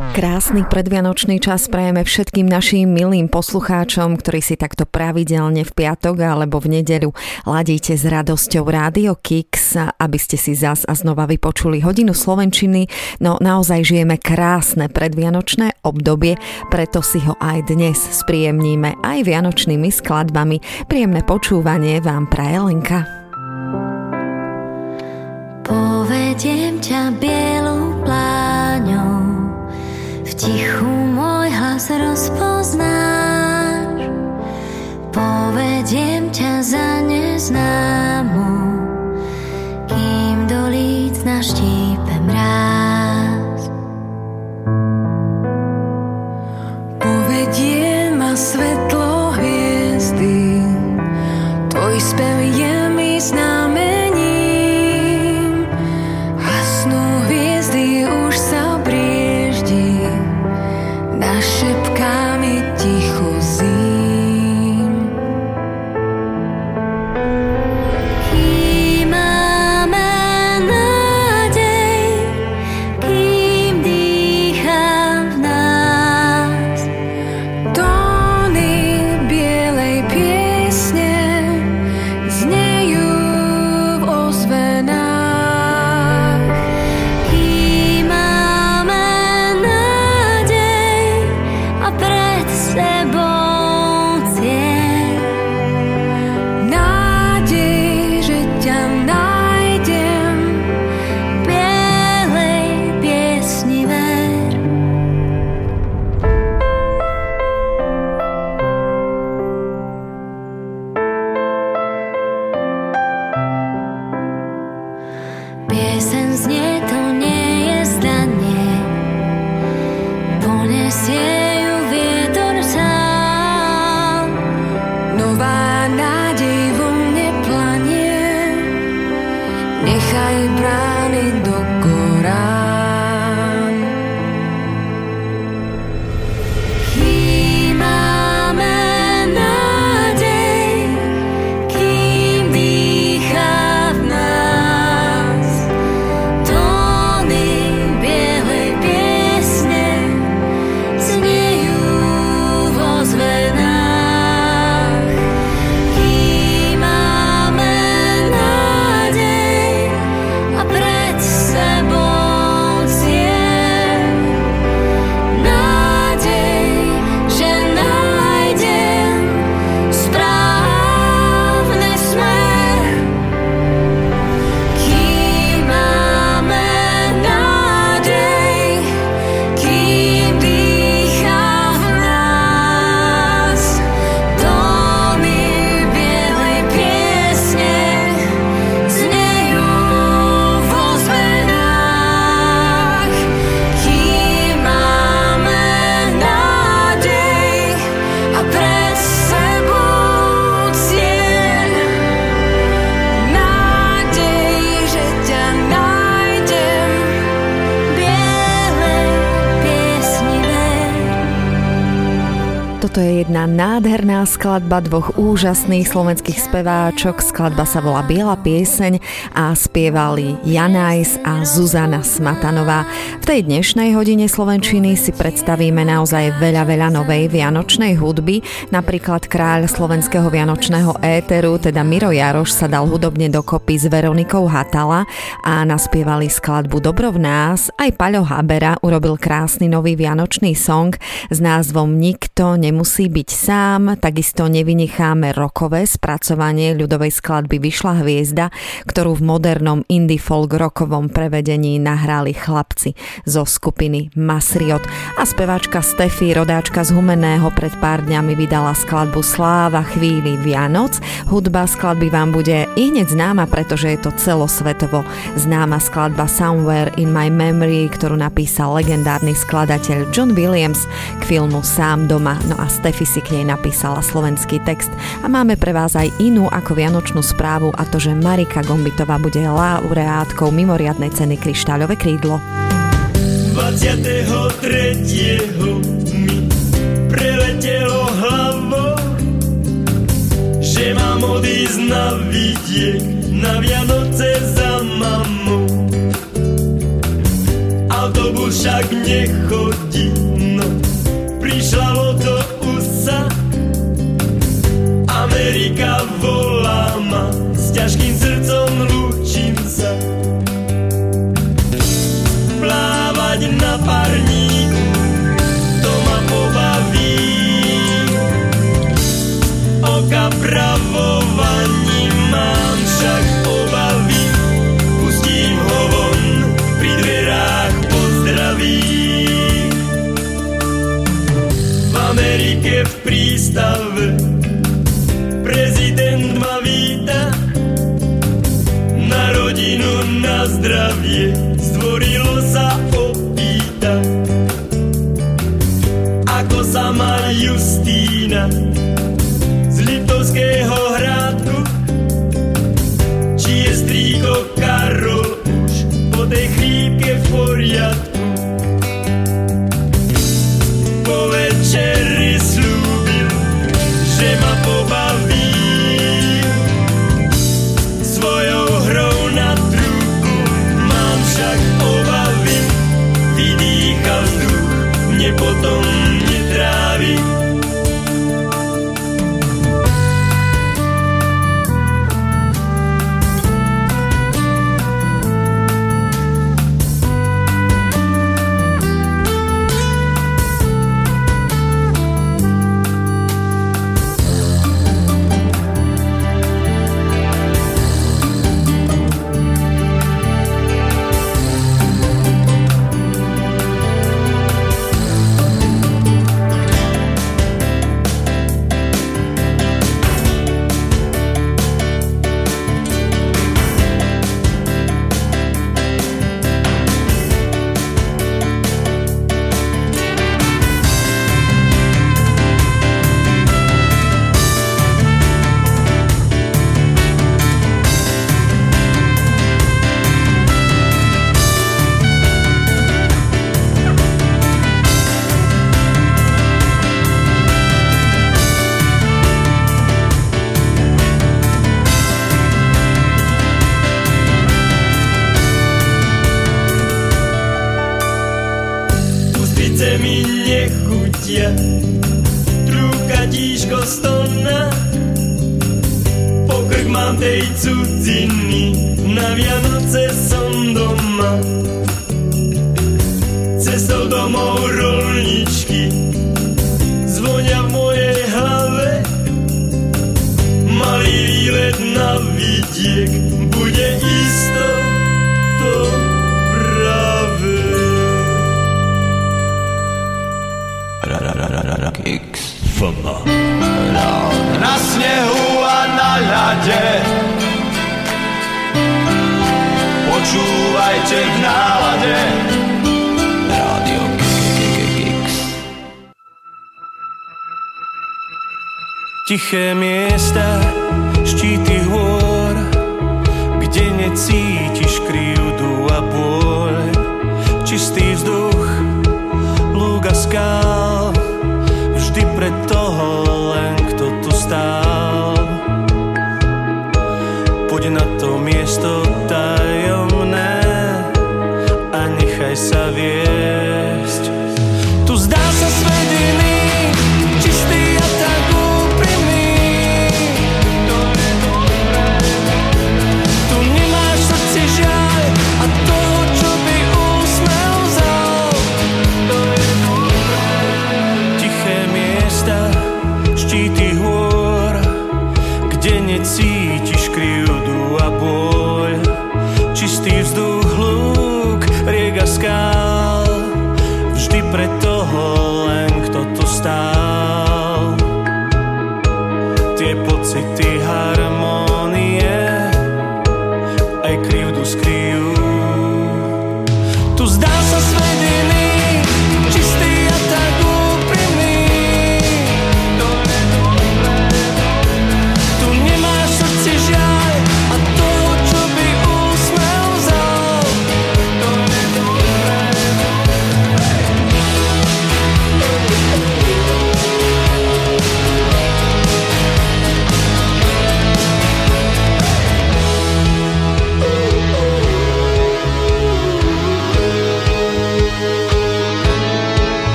Krásny predvianočný čas prajeme všetkým našim milým poslucháčom, ktorí si takto pravidelne v piatok alebo v nedeľu ladíte s radosťou Rádio Kix, aby ste si zas a znova vypočuli hodinu Slovenčiny. No naozaj žijeme krásne predvianočné obdobie, preto si ho aj dnes spríjemníme aj vianočnými skladbami. Príjemné počúvanie vám praje Lenka. Povediem ťa bielou hlas rozpoznáš. Povediem ťa za neznámu, jedna nádherná skladba dvoch úžasných slovenských speváčok. Skladba sa volá Biela pieseň a spievali Janajs a Zuzana Smatanová. V tej dnešnej hodine Slovenčiny si predstavíme naozaj veľa, veľa novej vianočnej hudby. Napríklad kráľ slovenského vianočného éteru, teda Miro Jaroš, sa dal hudobne dokopy s Veronikou Hatala a naspievali skladbu Dobro v nás. Aj Paľo Habera urobil krásny nový vianočný song s názvom Nikto nemusí nemusí byť sám, takisto nevynecháme rokové spracovanie ľudovej skladby Vyšla hviezda, ktorú v modernom indie folk rokovom prevedení nahrali chlapci zo skupiny Masriot a speváčka Stefy, rodáčka z Humeného, pred pár dňami vydala skladbu Sláva chvíli Vianoc. Hudba skladby vám bude i hneď známa, pretože je to celosvetovo známa skladba Somewhere in my memory, ktorú napísal legendárny skladateľ John Williams k filmu Sám doma. No a Stefy si k nej napísala slovenský text. A máme pre vás aj inú ako vianočnú správu a to, že Marika Gombitová bude laureátkou mimoriadnej ceny Kryštáľové krídlo. 23. mi preletelo hlavou, že mám odísť na vidiek, na Vianoce za mamou. Autobus však nechodí, no prišla USA. Amerika volá ma, s ťažkým srdcom lúčim sa. Plávať na parníku, to ma pobaví. Oka pravovaní mám však obavy, pustím ho von, pri dverách. V Amerike v prístave prezident ma víta, na rodinu, na zdravie, zdvorilo sa opýta. Ako sa má Justína z Litovského hrádku, či je strýko Karol už po tej chrípke v poriadku. Po večeri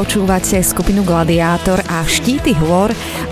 počúvate skupinu Gladiátor a Štíty hôr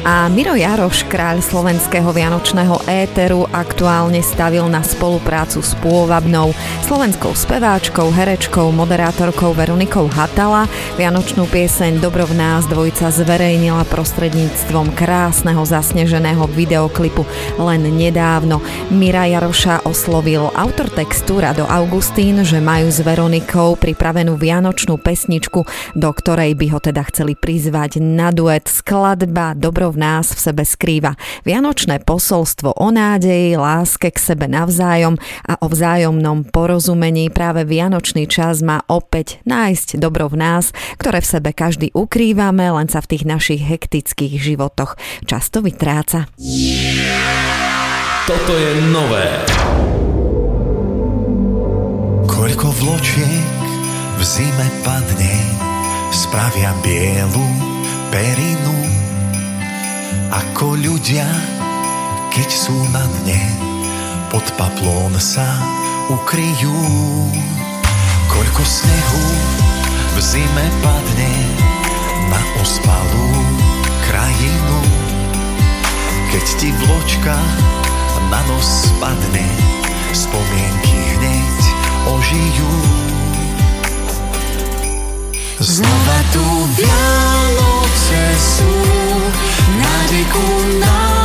a Miro Jaroš, kráľ slovenského vianočného éteru, aktuálne stavil na spoluprácu s pôvabnou slovenskou speváčkou, herečkou, moderátorkou Veronikou Hatala. Vianočnú pieseň Dobro v nás dvojica zverejnila prostredníctvom krásneho zasneženého videoklipu len nedávno. Mira Jaroša oslovil autor textu Rado Augustín, že majú s Veronikou pripravenú vianočnú pesničku, do ktorej by ho teda chceli prizvať na duet. Skladba Dobro v nás v sebe skrýva vianočné posolstvo o nádeji, láske k sebe navzájom a o vzájomnom porozumení. Práve vianočný čas má opäť nájsť dobro v nás, ktoré v sebe každý ukrývame, len sa v tých našich hektických životoch často vytráca. Toto je nové. Koľko vločiek v zime padne, spravia bielu perinu. Ako ľudia, keď sú na dne, pod paplón sa ukryjú. Koľko snehu v zime padne na ospalú krajinu. Keď ti vločka na nos spadne, spomienky hneď ožijú. Znova tu Vianoce sú, nádeku nám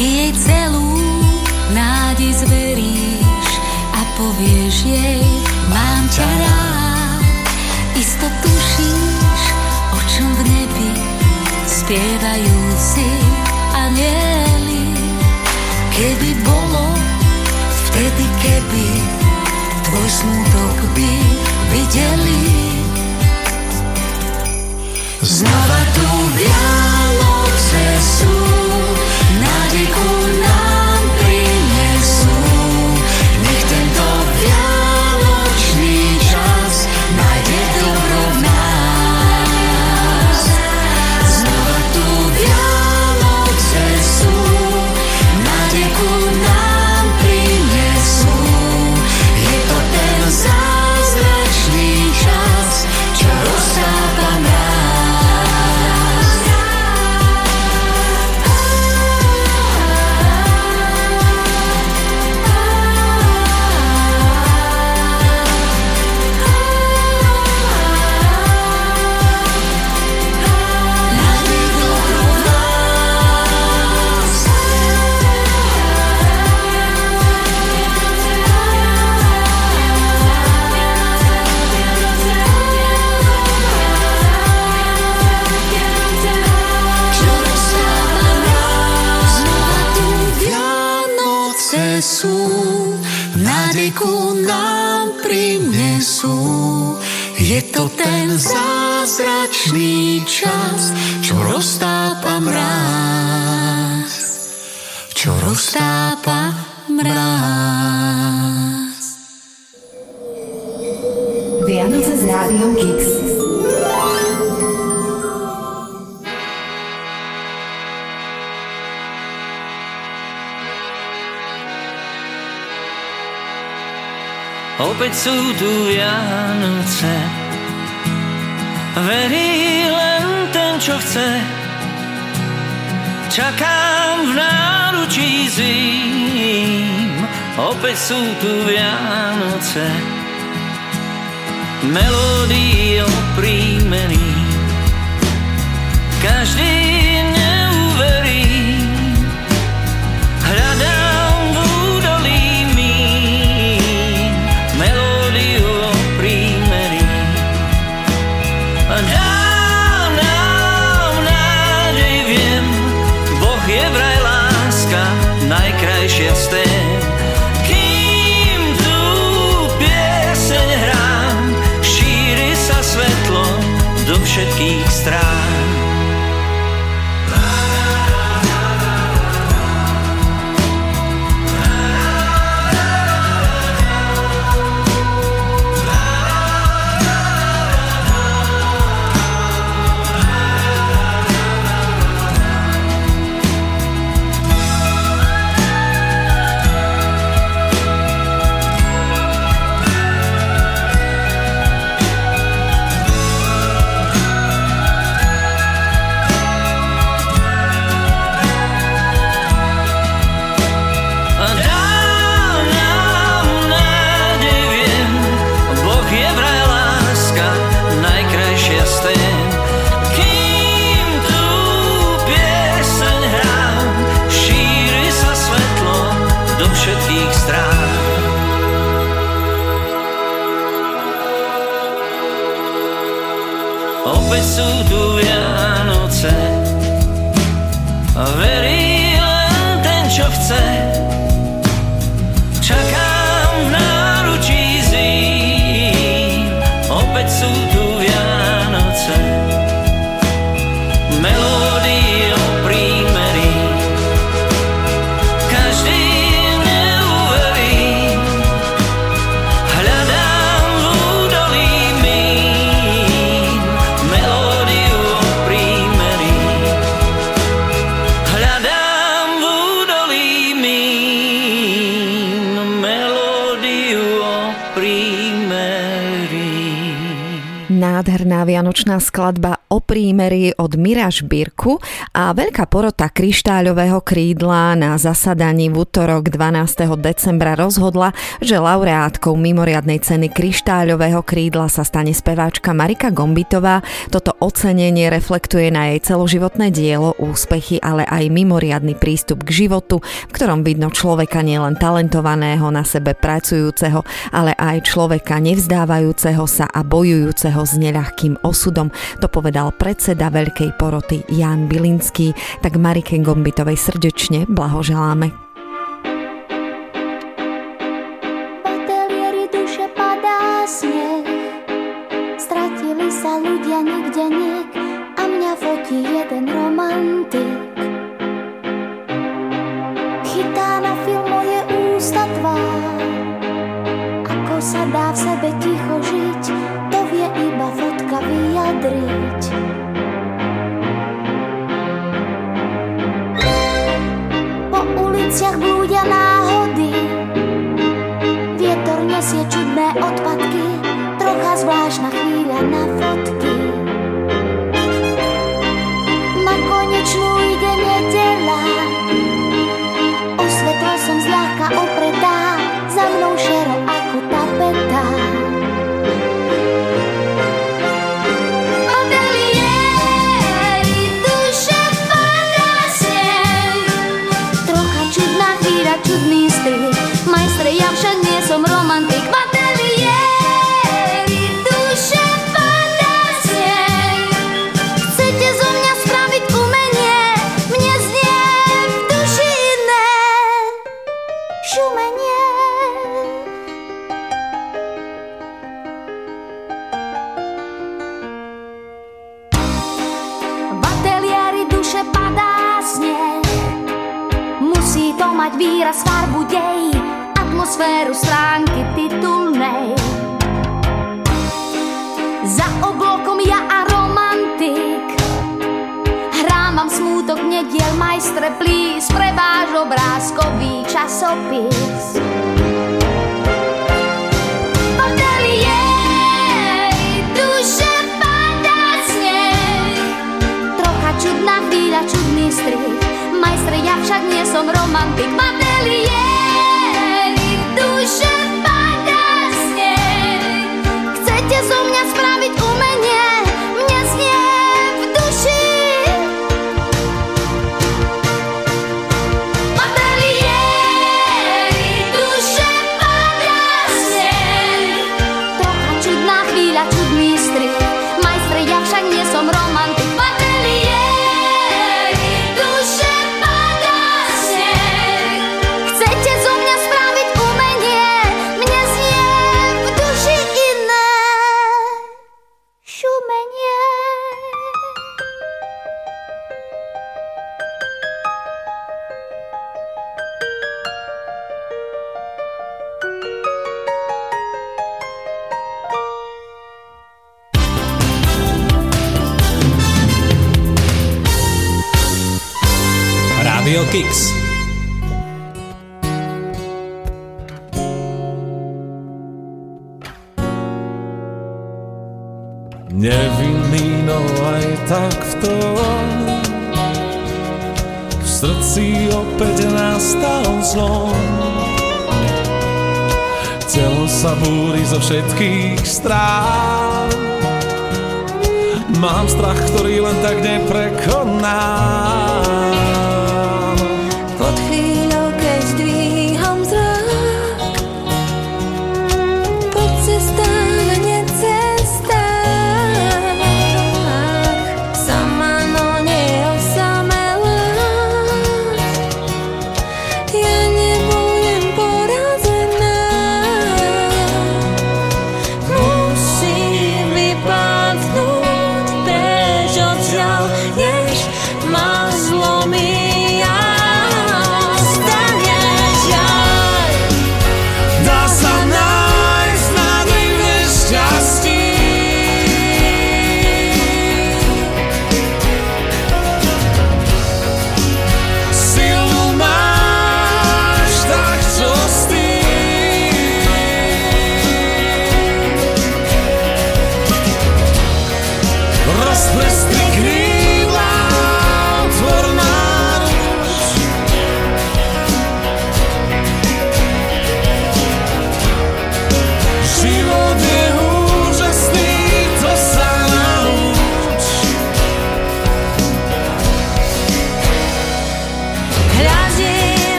Ty jej celú nádej zveríš a povieš jej, mám ťa rád. Isto tušíš, o čom v nebi spievajú si anieli. Keby bolo, vtedy keby tvoj smutok by videli. Znova tu Vianoce ten zázračný čas, čo roztápa mráz, čo roztápa mráz. Vianoce s Rádiom Kix. Opäť sú tu Vianoce Verí len ten, čo chce. Čakám v náručí zím. Opäť sú tu Vianoce. Melódie o prímení Každý neuverí všetkých strán. Vianočná skladba o prímeri od Miraž Birku a veľká porota kryštáľového krídla na zasadaní v útorok 12. decembra rozhodla, že laureátkou mimoriadnej ceny kryštáľového krídla sa stane speváčka Marika Gombitová. Toto ocenenie reflektuje na jej celoživotné dielo, úspechy, ale aj mimoriadny prístup k životu, v ktorom vidno človeka nielen talentovaného, na sebe pracujúceho, ale aj človeka nevzdávajúceho sa a bojujúceho s neľahkým osudom. To povedal predseda Veľkej poroty Jan Bilinský, tak Marike Gombitovej srdečne blahoželáme. Stratili sa ľudia nikde niek A mňa fotí jeden romantik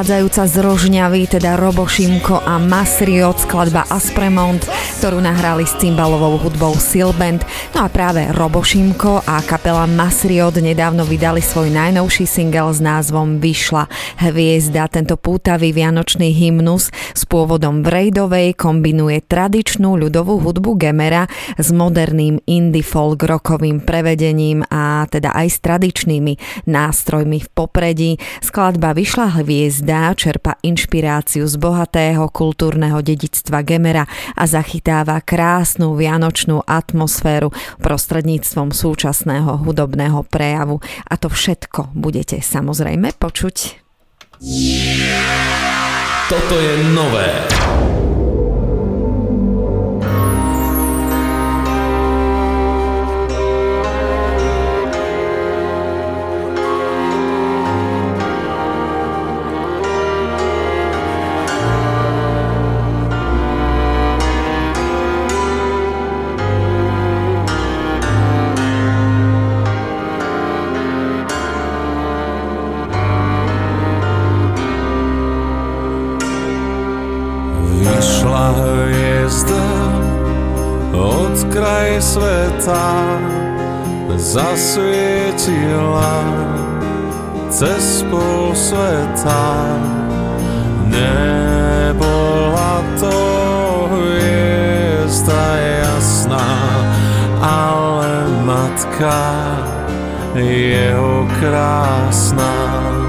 pochádzajúca z Rožňavy, teda Robo Šimko a Masriot, skladba Aspremont, ktorú nahrali s cymbalovou hudbou Silband. No a práve Robo Šimko a kapela Masriot nedávno vydali svoj najnovší singel s názvom Vyšla hviezda. Tento pútavý vianočný hymnus s pôvodom Vrejdovej kombinuje tradičnú ľudovú hudbu Gemera s moderným indie folk rockovým prevedením a teda aj s tradičnými nástrojmi v popredí. Skladba Vyšla hviezda Buddha čerpa inšpiráciu z bohatého kultúrneho dedictva Gemera a zachytáva krásnu vianočnú atmosféru prostredníctvom súčasného hudobného prejavu. A to všetko budete samozrejme počuť. Toto je nové. sa zasvietila cez pol sveta. Nebola to hviezda jasná, ale matka jeho krásna.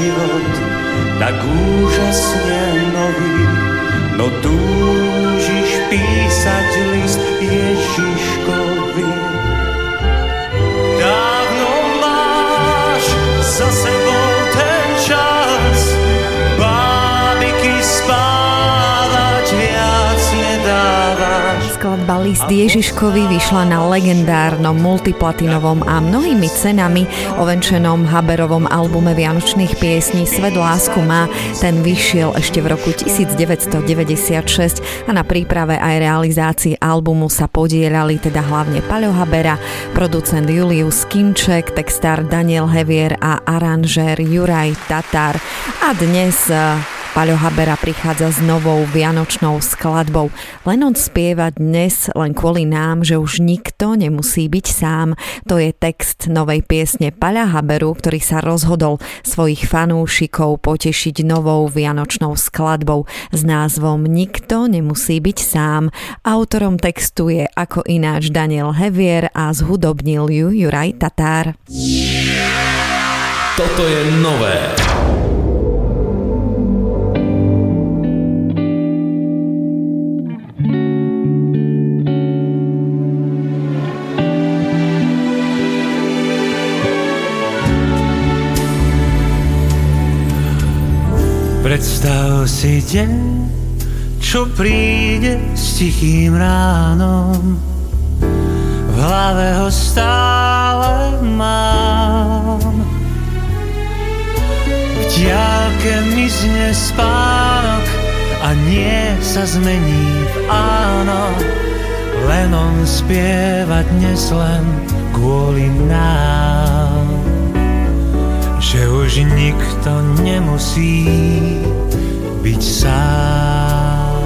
Život tak úžasne nový, no túžiš písať list Ježiškovi. List Ježiškovi vyšla na legendárnom multiplatinovom a mnohými cenami ovenčenom Haberovom albume Vianočných piesní Svet lásku má. Ten vyšiel ešte v roku 1996 a na príprave aj realizácii albumu sa podielali teda hlavne Paľo Habera, producent Julius Kinček, textár Daniel Hevier a aranžér Juraj Tatar. A dnes Paľo Habera prichádza s novou vianočnou skladbou. Len on spieva dnes len kvôli nám, že už nikto nemusí byť sám. To je text novej piesne Paľa Haberu, ktorý sa rozhodol svojich fanúšikov potešiť novou vianočnou skladbou s názvom Nikto nemusí byť sám. Autorom textu je ako ináč Daniel Hevier a zhudobnil ju Juraj Tatár. Toto je nové. Predstav si deň, čo príde s tichým ránom. V hlave ho stále mám. V diálke mizne spánok a nie sa zmení v áno. Len on spieva dnes len kvôli už nikto nemusí byť sám.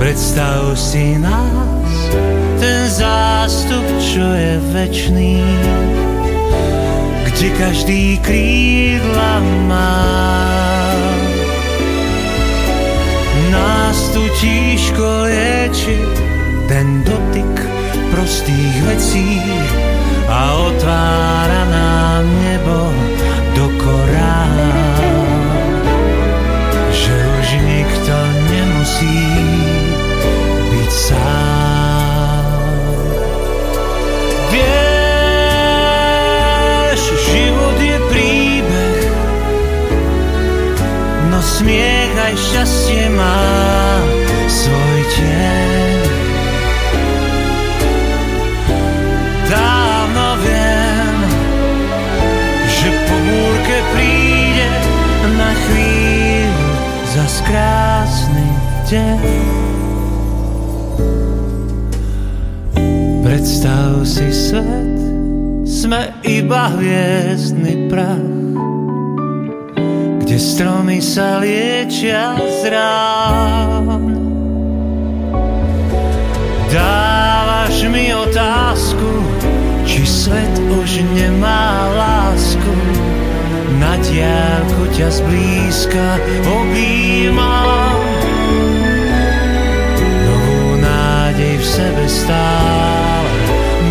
Predstav si nás, ten zástup, čo je večný, kde každý krídla má. Nás tu tížko lieči ten dotyk prostých vecí, a otvára nám nebo do korán. Že už nikto nemusí byť sám. Vieš, život je príbeh, no smiech aj šťastie má svoj zas krásny deň. Predstav si svet, sme iba hviezdny prach, kde stromy sa liečia z rán. Dávaš mi otázku, či svet už nemá lásku. Na diálku ťa zblízka objímam. Novú nádej v sebe stále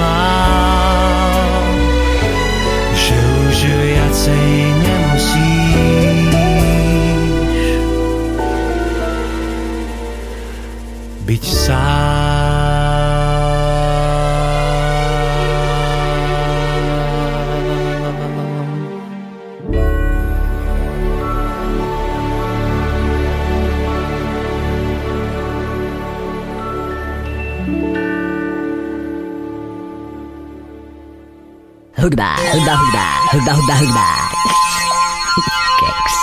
mám, že už viacej nemusíš byť sám. Hudba, hudba, hudba, hudba, hudba, hudba. Keks.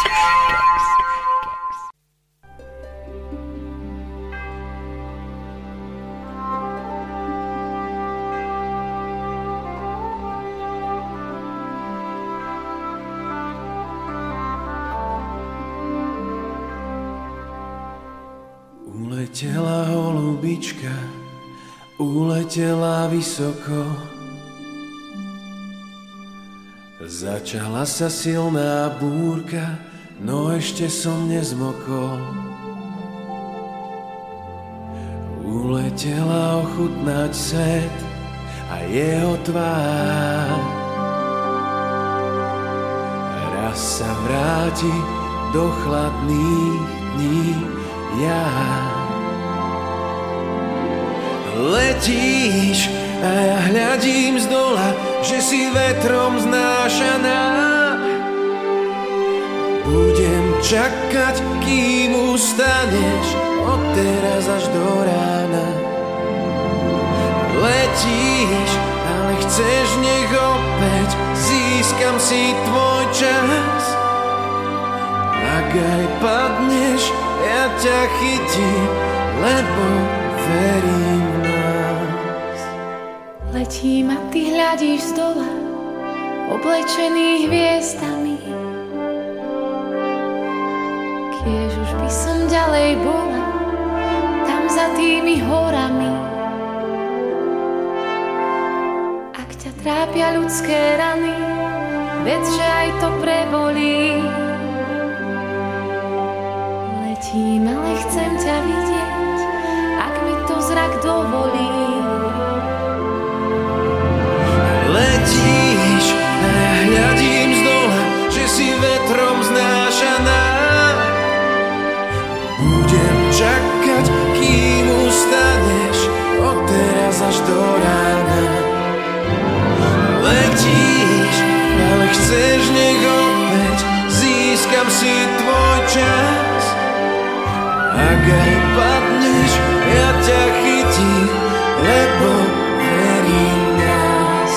Uletela holubička, uletela vysoko. Začala sa silná búrka, no ešte som nezmokol. Uletela ochutnať svet a jeho tvár. Raz sa vráti do chladných dní ja. Letíš a ja hľadím z dola, že si vetrom znášaná. Budem čakať, kým ustaneš, od teraz až do rána. Letíš, ale chceš nech opäť získam si tvoj čas. Ak aj padneš, ja ťa chytím, lebo verím nás. Letím a ty hľadíš z dola, oblečený hviezdami. Kiež už by som ďalej bola, tam za tými horami. Ak ťa trápia ľudské rany, vedz, že aj to prebolí. Letím, ale chcem ťa vidieť, ak mi to zrak dovolí. Chceš nech opäť získam si tvoj čas. Ak aj padneš, ja ťa chytím, lebo verím nás.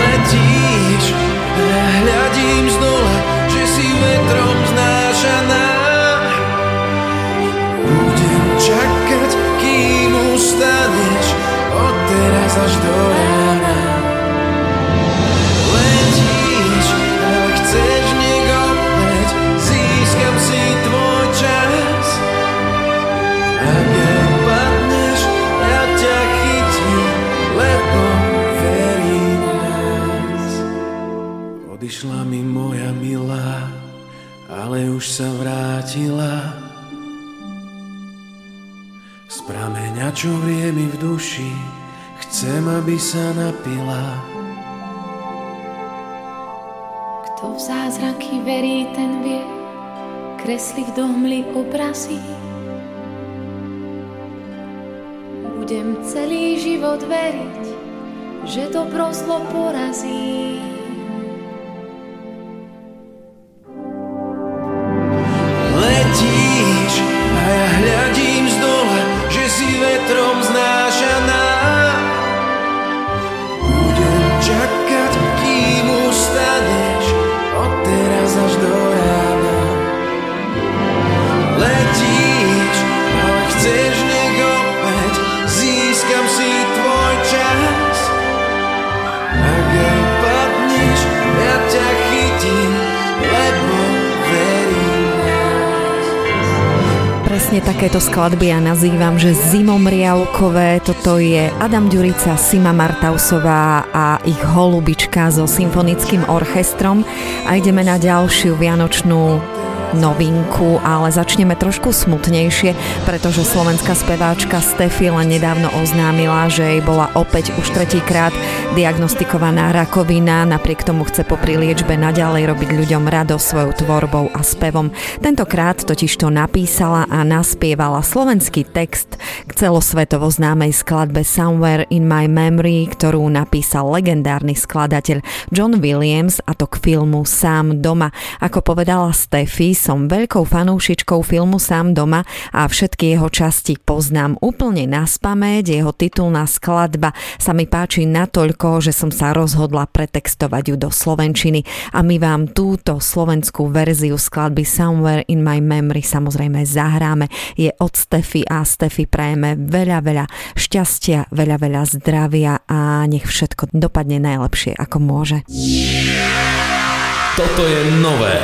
Letíš ja hľadím z dola, že si vetrom znášaná. Budem čakať, kým ustaneš, od teraz až do rána. Ale už sa vrátila. Z prameňa, čo vrie mi v duši, chcem, aby sa napila. Kto v zázraky verí, ten vie, kresliť do hmly obrazy. Budem celý život veriť, že dobro zlo porazí. Takéto skladby ja nazývam, že zimomriavkové. Toto je Adam Ďurica, Sima Martausová a ich holubička so symfonickým orchestrom. A ideme na ďalšiu vianočnú novinku, ale začneme trošku smutnejšie, pretože slovenská speváčka Steffi len nedávno oznámila, že jej bola opäť už tretíkrát diagnostikovaná rakovina, napriek tomu chce popri liečbe naďalej robiť ľuďom radosť svojou tvorbou a spevom. Tentokrát totiž to napísala a naspievala slovenský text k celosvetovo známej skladbe Somewhere in my memory, ktorú napísal legendárny skladateľ John Williams a to k filmu Sám doma. Ako povedala Steffi, som veľkou fanúšičkou filmu Sám doma a všetky jeho časti poznám úplne na spamäť. Jeho titulná skladba sa mi páči natoľko, že som sa rozhodla pretextovať ju do slovenčiny a my vám túto slovenskú verziu skladby Somewhere in my memory samozrejme zahráme. Je od Stefy a Stefy prajeme veľa, veľa šťastia, veľa, veľa zdravia a nech všetko dopadne najlepšie ako môže. Toto je nové.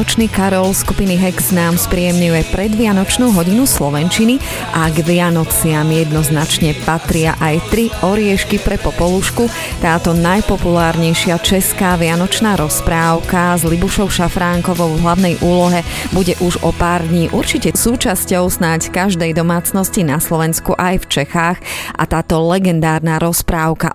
Vianočný Karol skupiny Hex nám spríjemňuje predvianočnú hodinu Slovenčiny a k Vianociam jednoznačne patria aj tri oriešky pre popolušku. Táto najpopulárnejšia česká vianočná rozprávka s Libušou Šafránkovou v hlavnej úlohe bude už o pár dní určite súčasťou snáď každej domácnosti na Slovensku aj v Čechách a táto legendárna rozprávka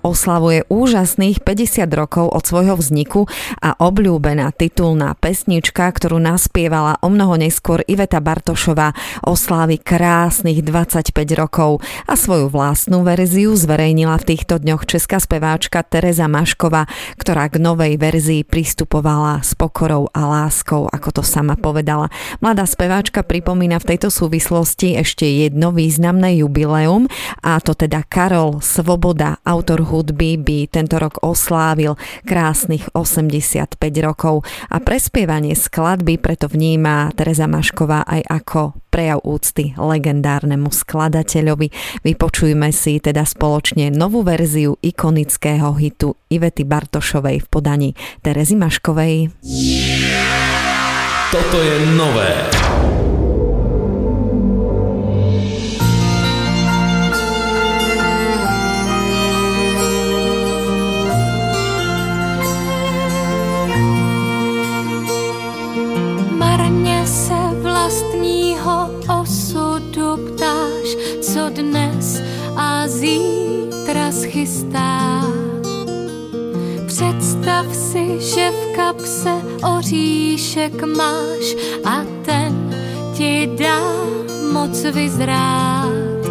oslavuje úžasných 50 rokov od svojho vzniku a obľúbená titulná pesnička, ktorú naspievala o mnoho neskôr Iveta Bartošová, oslávi krásnych 25 rokov a svoju vlastnú verziu zverejnila v týchto dňoch česká speváčka Tereza Maškova, ktorá k novej verzii pristupovala s pokorou a láskou, ako to sama povedala. Mladá speváčka pripomína v tejto súvislosti ešte jedno významné jubileum a to teda Karol Svoboda, autor hudby, by tento rok oslávil krásnych 85 rokov a prespieval Naspievanie skladby preto vníma Tereza Mašková aj ako prejav úcty legendárnemu skladateľovi. Vypočujme si teda spoločne novú verziu ikonického hitu Ivety Bartošovej v podaní Terezy Maškovej. Toto je nové. A zítra schystá. Představ si, že v kapse oříšek máš a ten ti dá moc vyzrát.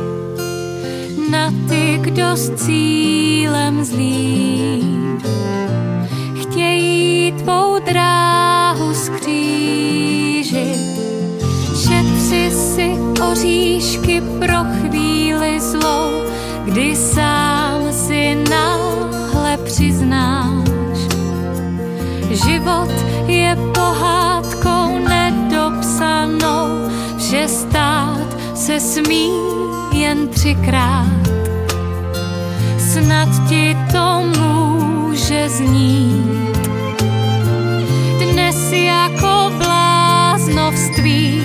Na ty, kdo s cílem zlým chtějí tvou dráhu skřížit. Oříšky pro chvíli zlou, kdy sám si náhle přiznáš. Život je pohádkou nedopsanou, vše stát se smí jen třikrát. Snad ti to může znít. Dnes jako bláznovství,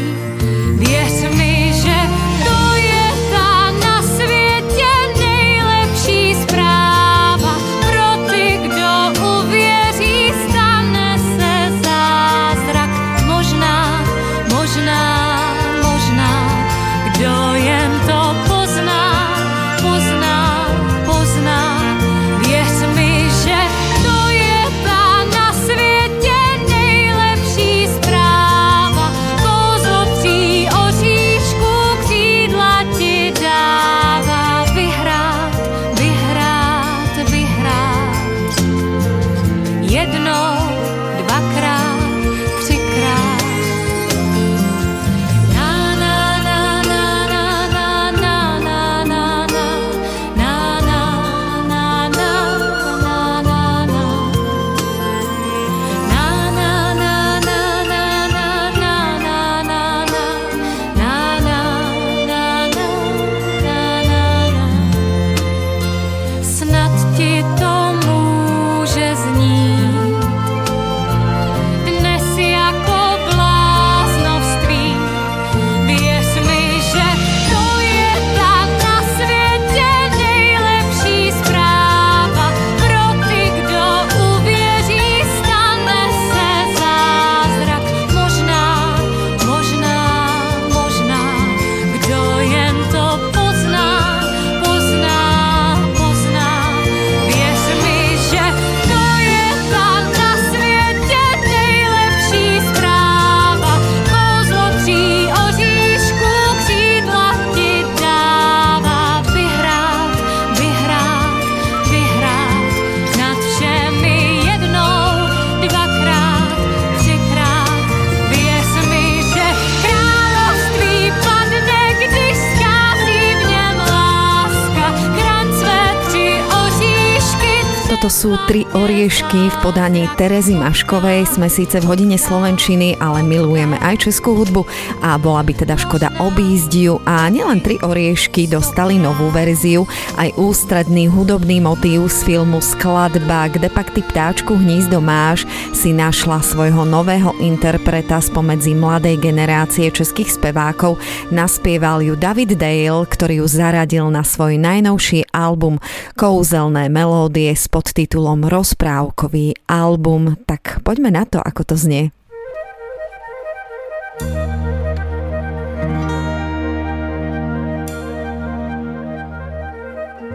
Sú tri oriešky v podaní Terezy Maškovej. Sme síce v hodine Slovenčiny, ale milujeme aj českú hudbu a bola by teda škoda obísť ju. A nielen tri oriešky dostali novú verziu, aj ústredný hudobný motív z filmu Skladba, kde pak ty ptáčku hnízdo máš, si našla svojho nového interpreta spomedzi mladej generácie českých spevákov. Naspieval ju David Dale, ktorý ju zaradil na svoj najnovší album Kouzelné melódie s podtitulom Rozprávkový album. Tak poďme na to, ako to znie.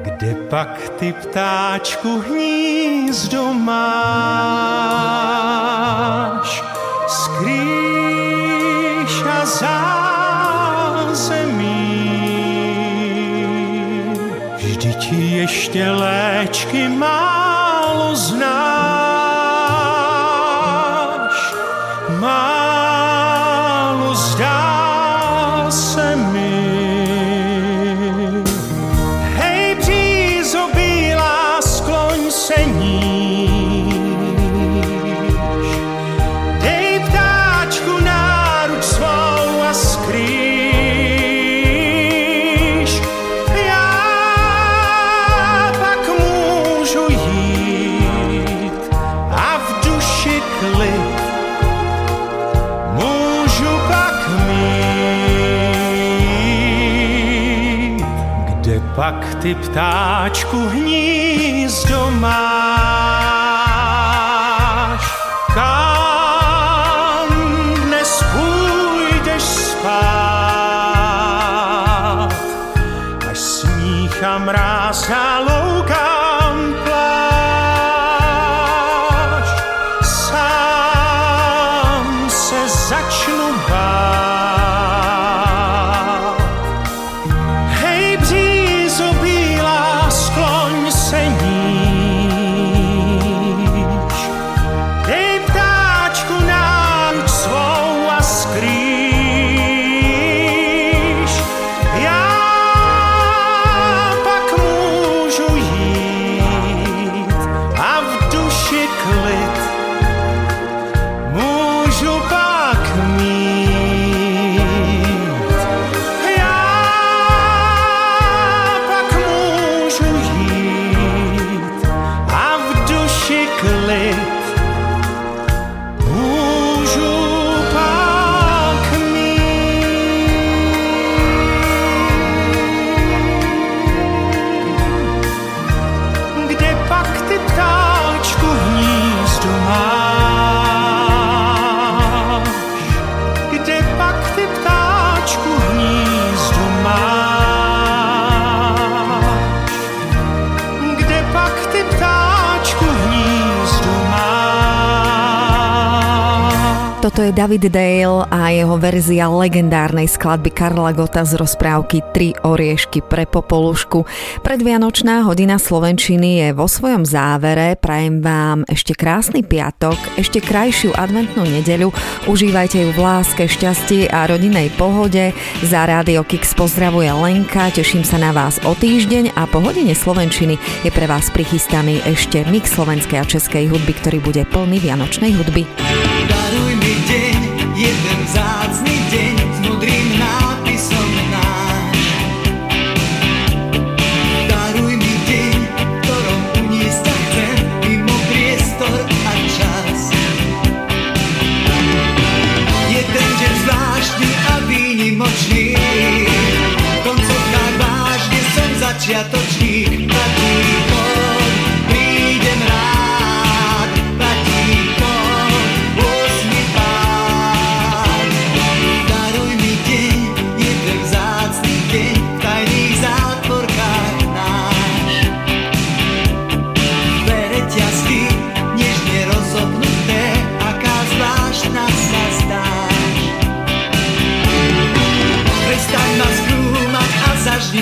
Kde pak ty ptáčku hnízdo máš? Skrýš a zázemí. Vždyť ještě léčky knows now. ty ptáčku hnízdo máš. je David Dale a jeho verzia legendárnej skladby Karla Gota z rozprávky Tri oriešky pre popolušku. Predvianočná hodina Slovenčiny je vo svojom závere. Prajem vám ešte krásny piatok, ešte krajšiu adventnú nedeľu. Užívajte ju v láske, šťastí a rodinej pohode. Za Rádio Kix pozdravuje Lenka, teším sa na vás o týždeň a po hodine Slovenčiny je pre vás prichystaný ešte mix slovenskej a českej hudby, ktorý bude plný vianočnej hudby. Jeden vzácný deň.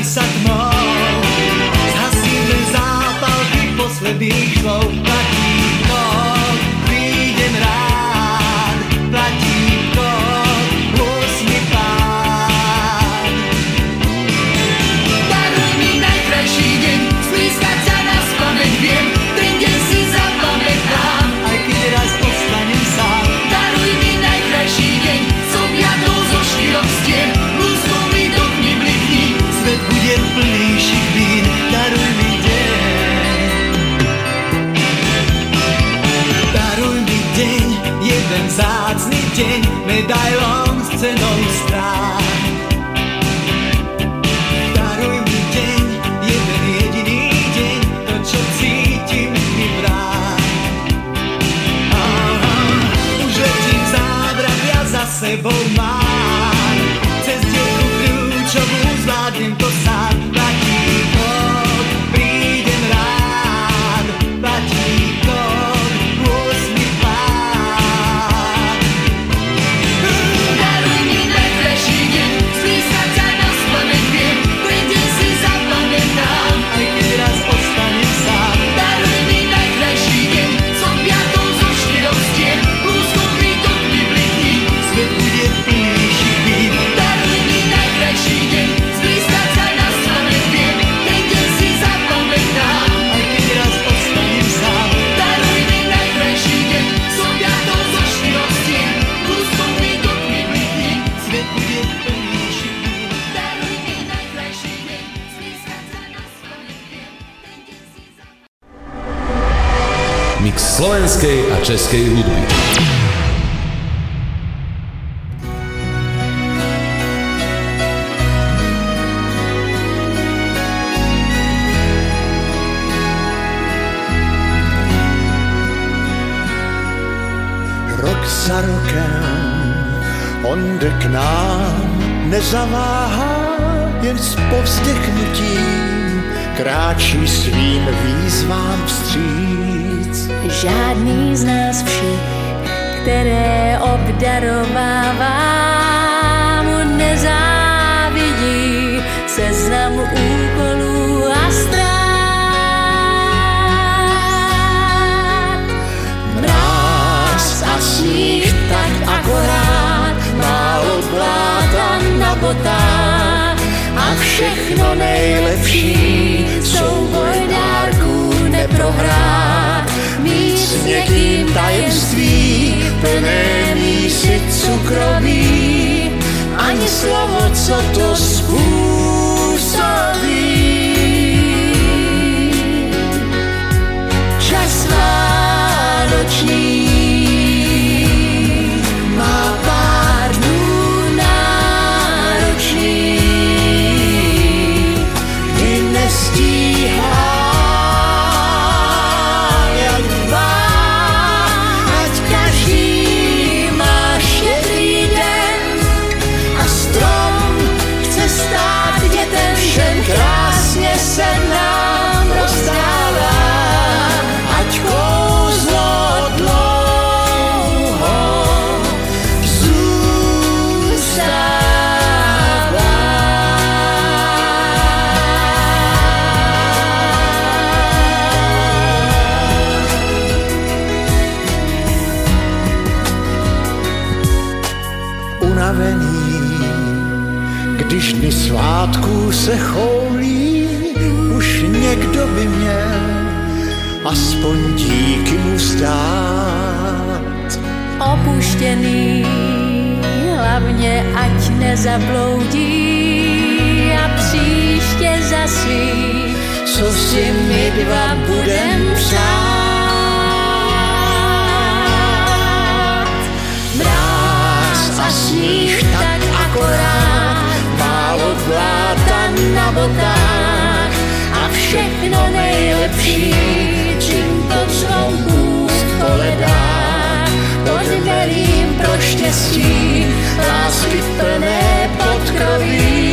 sa tmou. Zhasí ten zápal tých posledných slov. ať nezabloudí a příště zasví, co si my dva budem přát. Mráz a sníh tak akorát, málo vláta na botách a všechno nejlepší štěstí, lásky plné podkroví.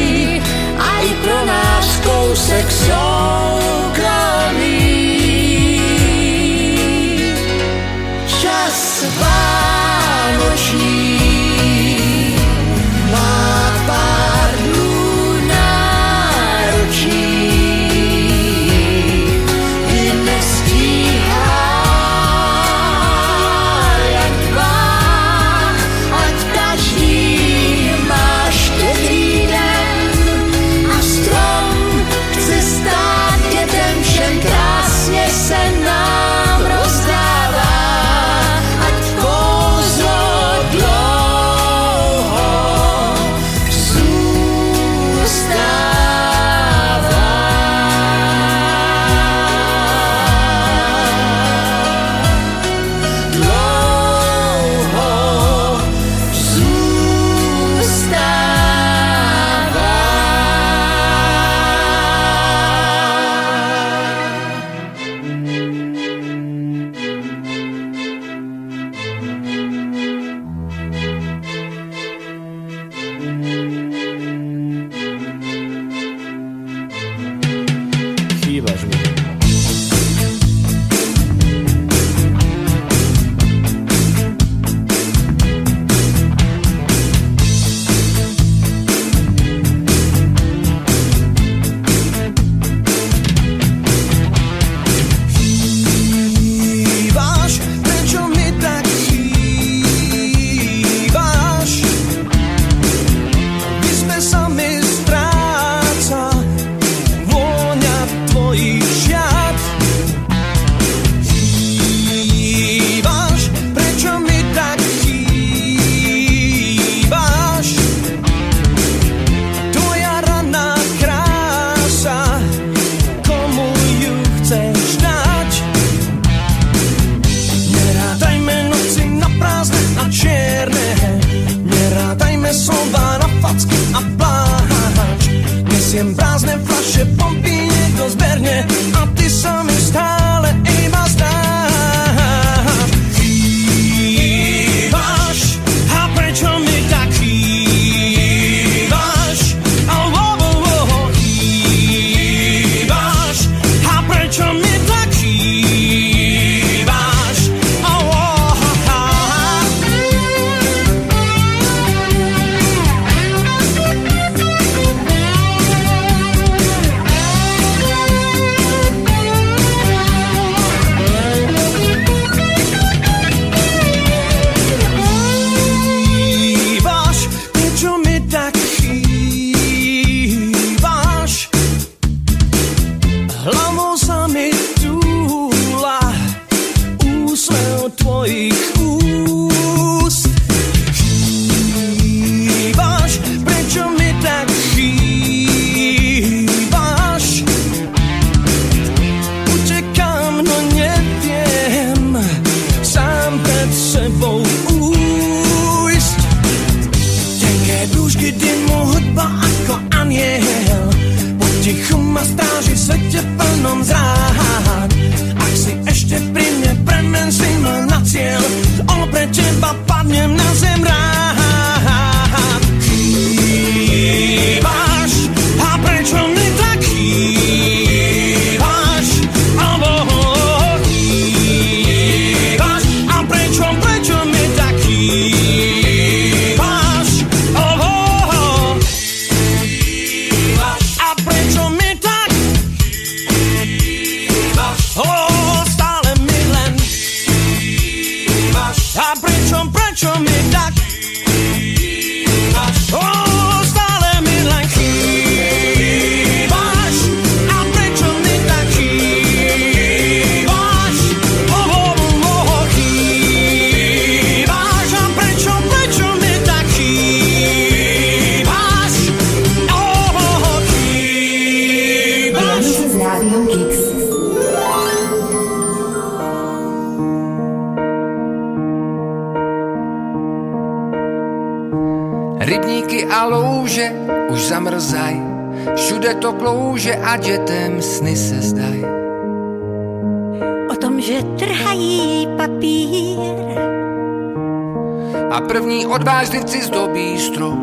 Odvážlivci zdobí strom.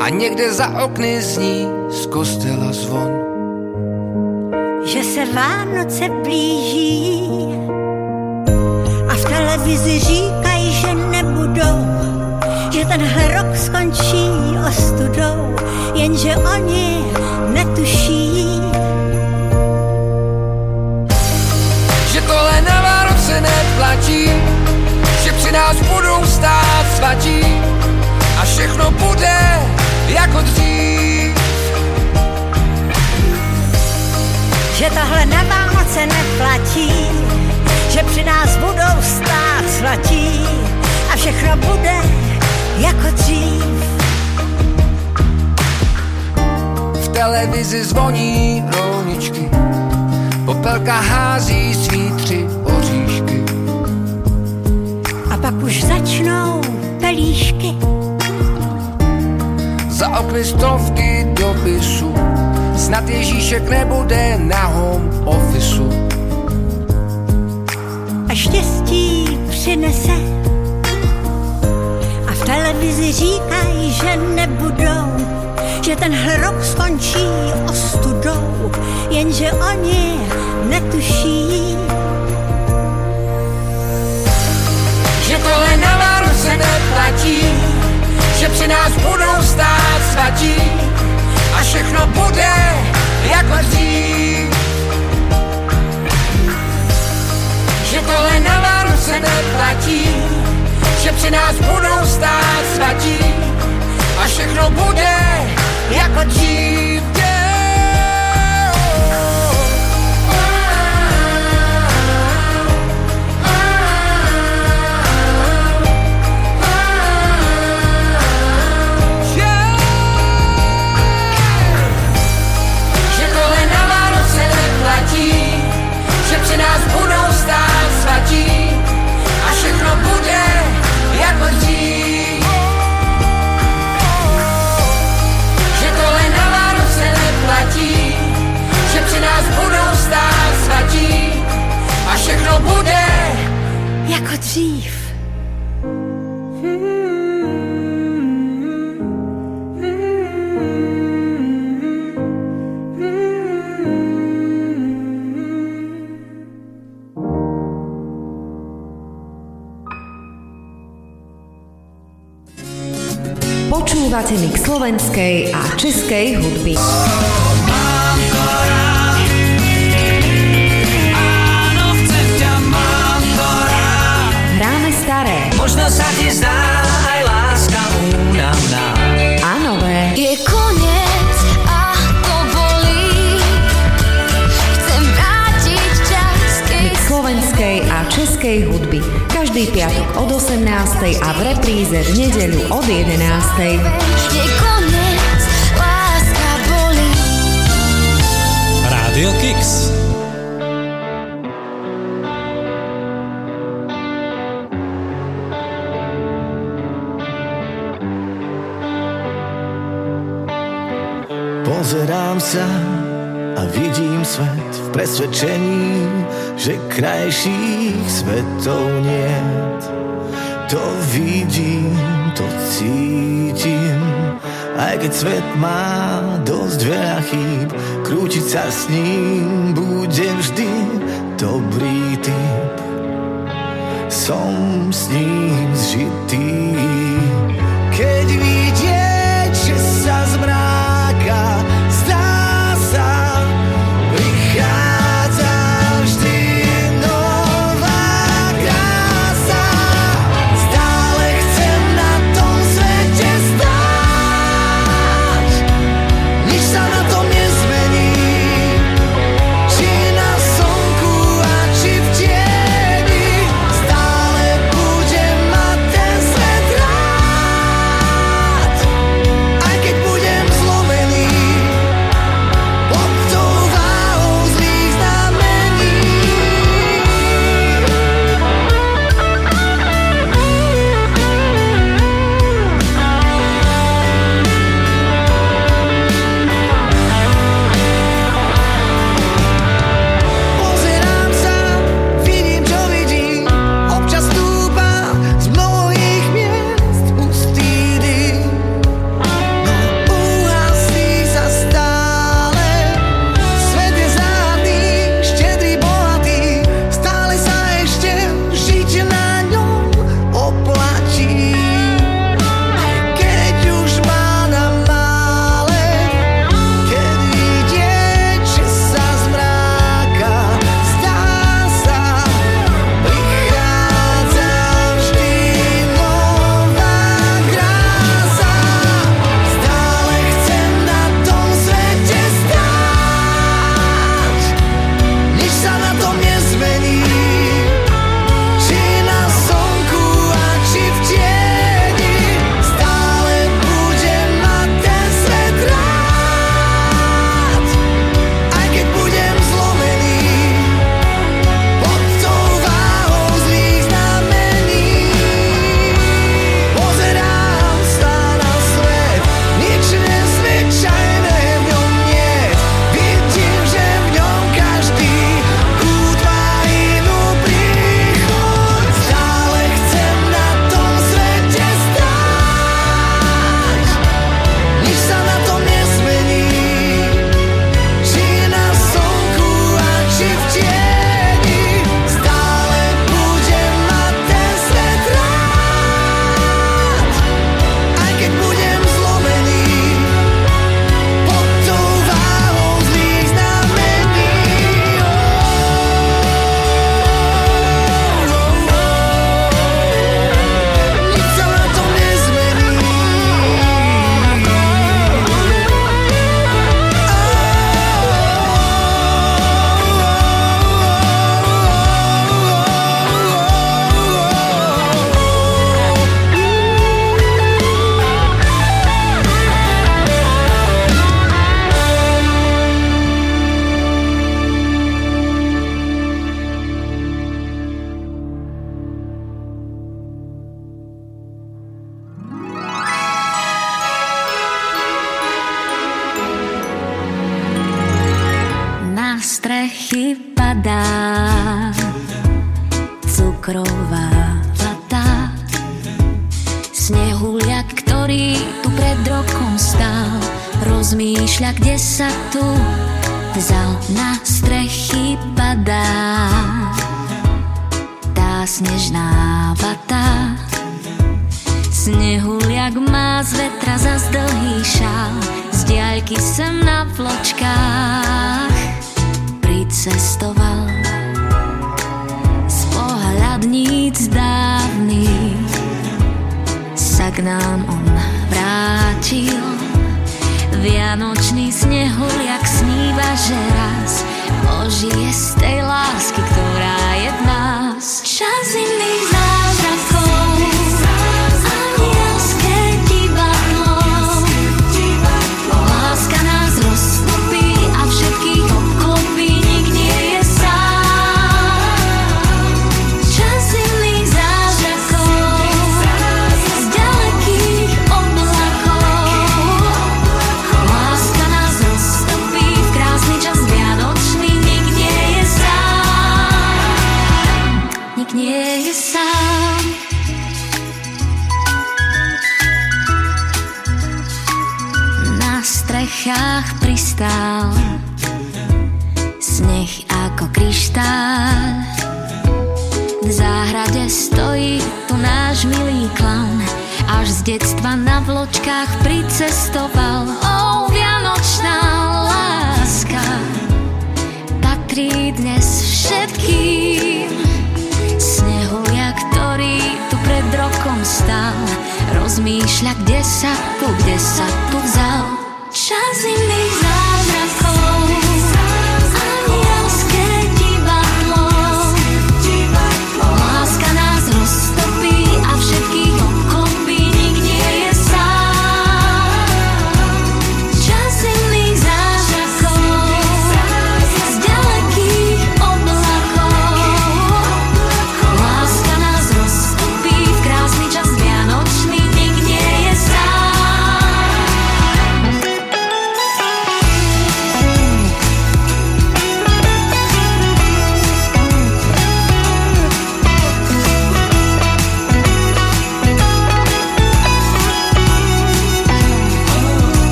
A někde za okny zvoní rolničky, popelka hází svý tři oříšky. A pak už začnou pelíšky, Za okny stovky dopisů, snad Ježíšek nebude na home officeu. a štěstí přinese. A v televizi říkají, že nebudou, že tenhle rok skončí ostudou, jenže oni netuší, Že tohle na Vánoce neplatí, že při nás budou stát svatí a všechno bude jako dřív. Že tohle na Vánoce neplatí, že při nás budou stát svatí a všechno bude jako dřív. Yeah. Dřív. Počúvate mix slovenskej a českej hudby. Repríze v nedeľu od 11. je koniec, láska bolí. Rádio Kix. Pozerám sa a vidím svet v presvedčení, že krajších svetov niet. To vidím, to cítim, aj keď svet má dosť veľa chýb, krútiť sa s ním bude vždy dobrý typ. Som s ním zžitý,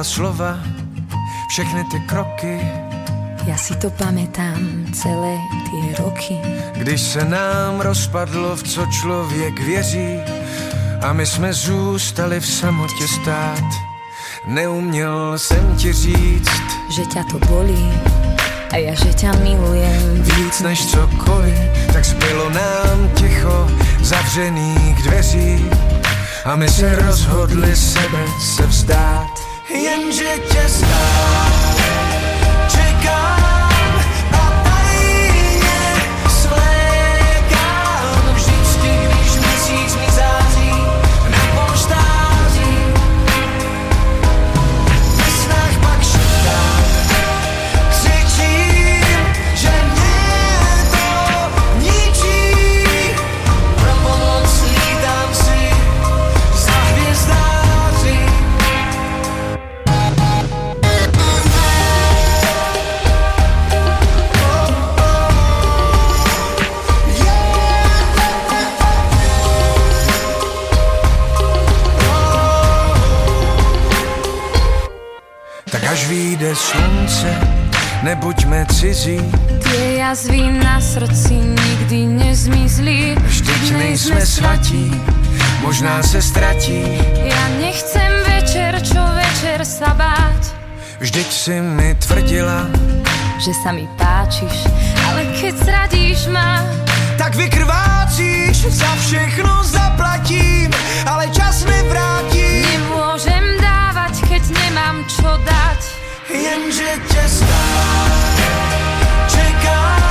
ta slova, všechny ty kroky. Ja si to pamätám celé tie roky. Když se nám rozpadlo, v co člověk věří, a my jsme zůstali v samotě stát. Neuměl jsem ti říct, že ťa to bolí a ja že ťa milujem. Víc než cokoliv, tak zbylo nám ticho zavřených dveří a my se rozhodli sebe se vzdát. Ince cesta Čeká nebuďme cizí. Tie jazvy na srdci nikdy nezmizli. Vždyť nejsme svatí, možná se ztratí. Ja nechcem večer, čo večer sa báť. Vždyť si mi tvrdila, že sa mi páčiš, ale keď zradíš ma, tak vykrvácíš, za všechno zaplatím, ale čas nevrátim. Nemôžem dávať, keď nemám čo dať, jenže ťa stále Sotva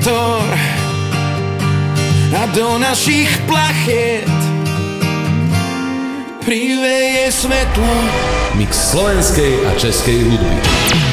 vietor a do našich plachiet priveje svetlo. Mix slovenskej a českej hudby.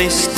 they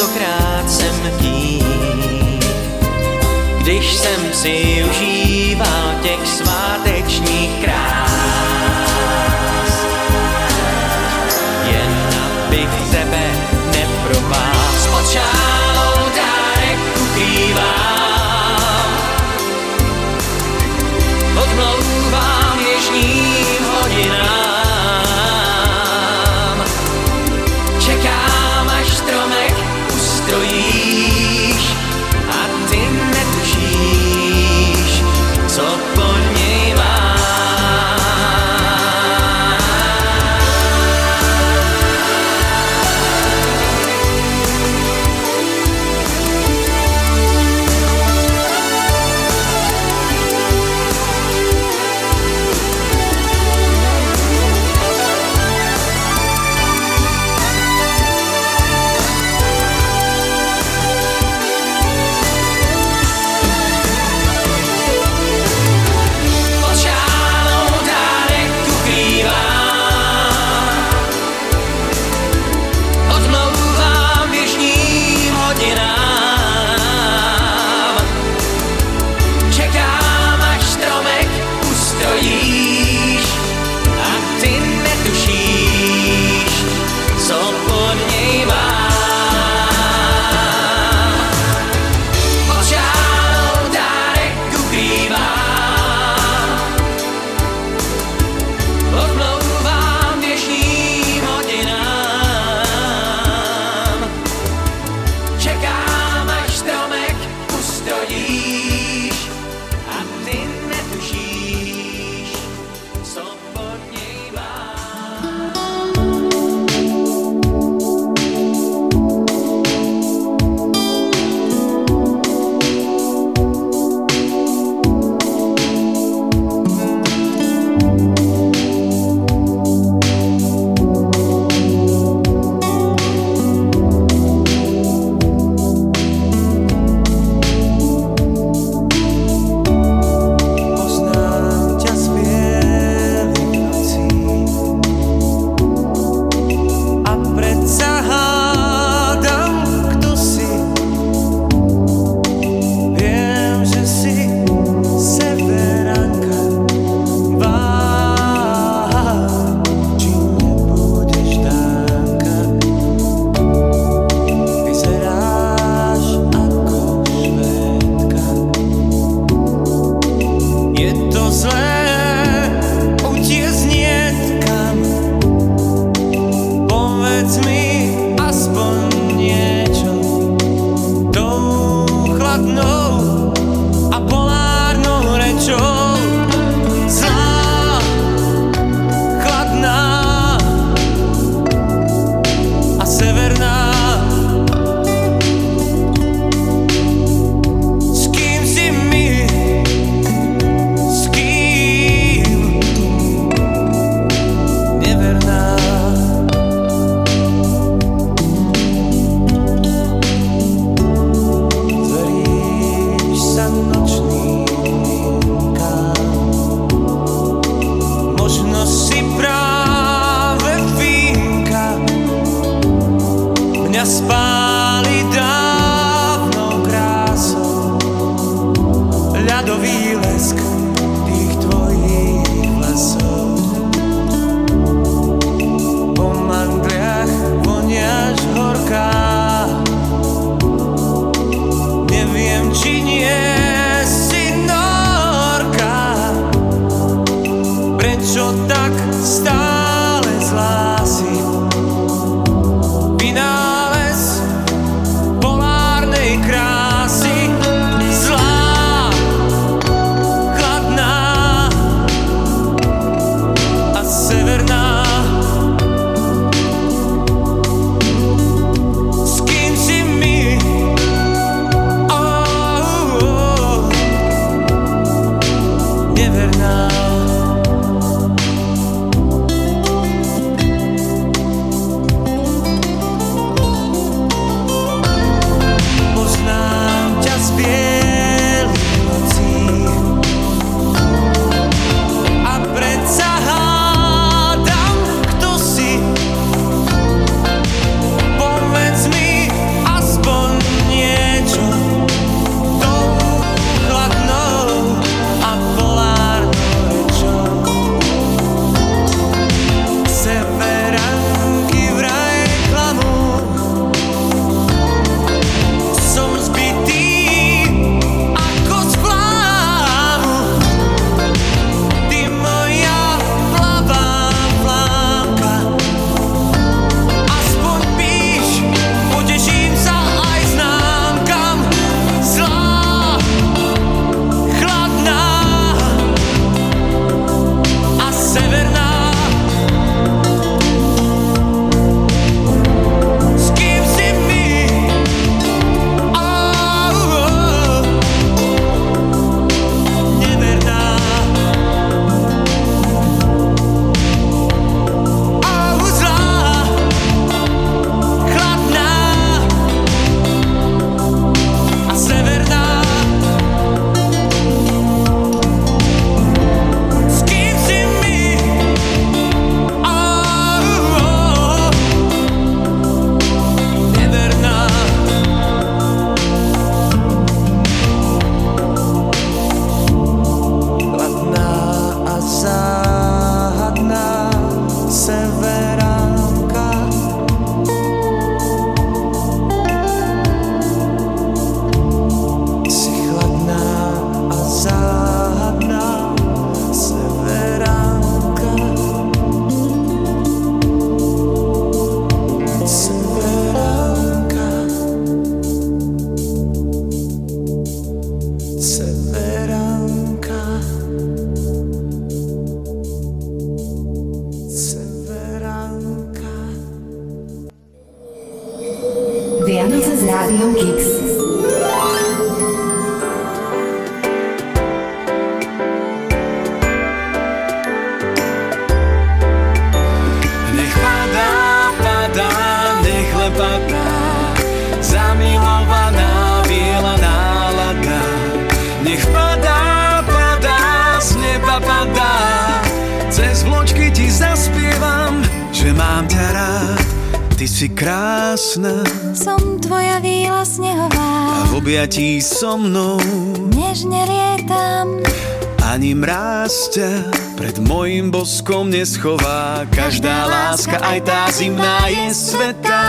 neschová Každá láska, aj tá zimná je svetá.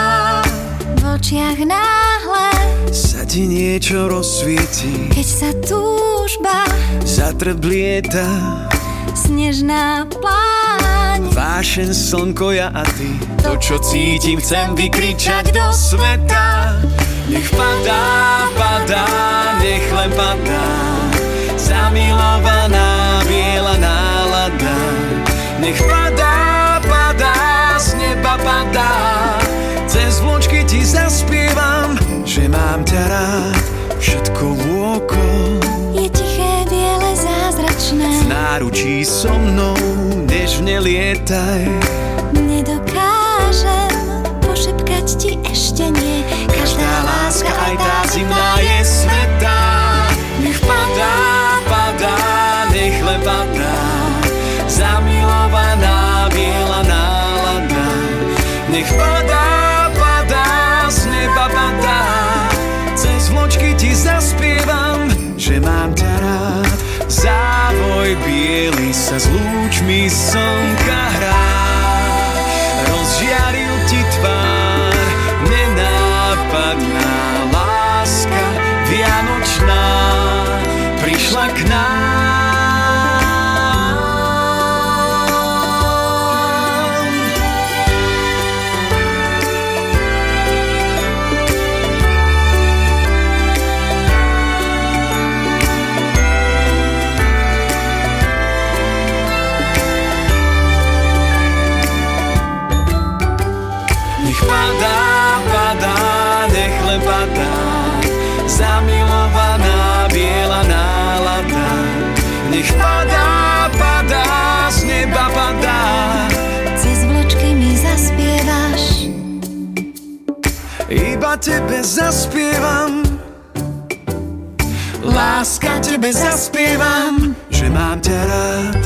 V očiach náhle, Sa ti niečo rozsvieti. keď sa túžba, Zatrblieta snežná pláň. Vášen slnko ja a ty. To čo cítim chcem vykričať do sveta. Nech padá, padá, nech len padá. Zamilovaná biela Nech padá, padá, z neba padá. Cez vločky ti zaspievam Že mám ťa rád. Všetko vôkol Je tiché, biele, zázračné. V náručí so mnou Nežne lietaj. Nedokážem pošepkať ti ešte nie. Každá láska, aj tá zimná je svetá Nech padá, padá, nech len padá Zamilovaná biely sa s lúčmi slnka hrá. Rozžiaril ti tvár Nenápadná láska Vianočná. Prišla k nám tebe zaspievam Láska tebe zaspievam Že mám ťa rád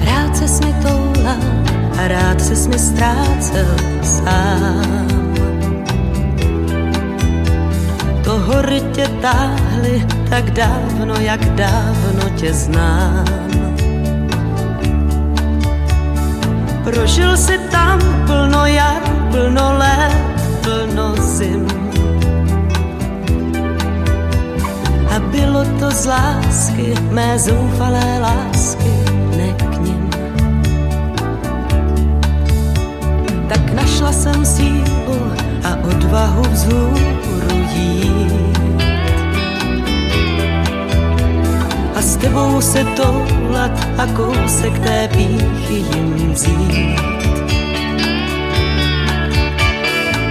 Rád ses mi toulal a rád ses mi ztrácel sám. To hory tě táhly tak dávno, jak dávno tě znám. Prožil si tam plno jar, plno let, plno zim. A bylo to z lásky, mé zoufalé lásky, ne k nim. Tak našla jsem sílu a odvahu vzhůru jít. A s tebou se toulat a kousek té píchy jim vzít.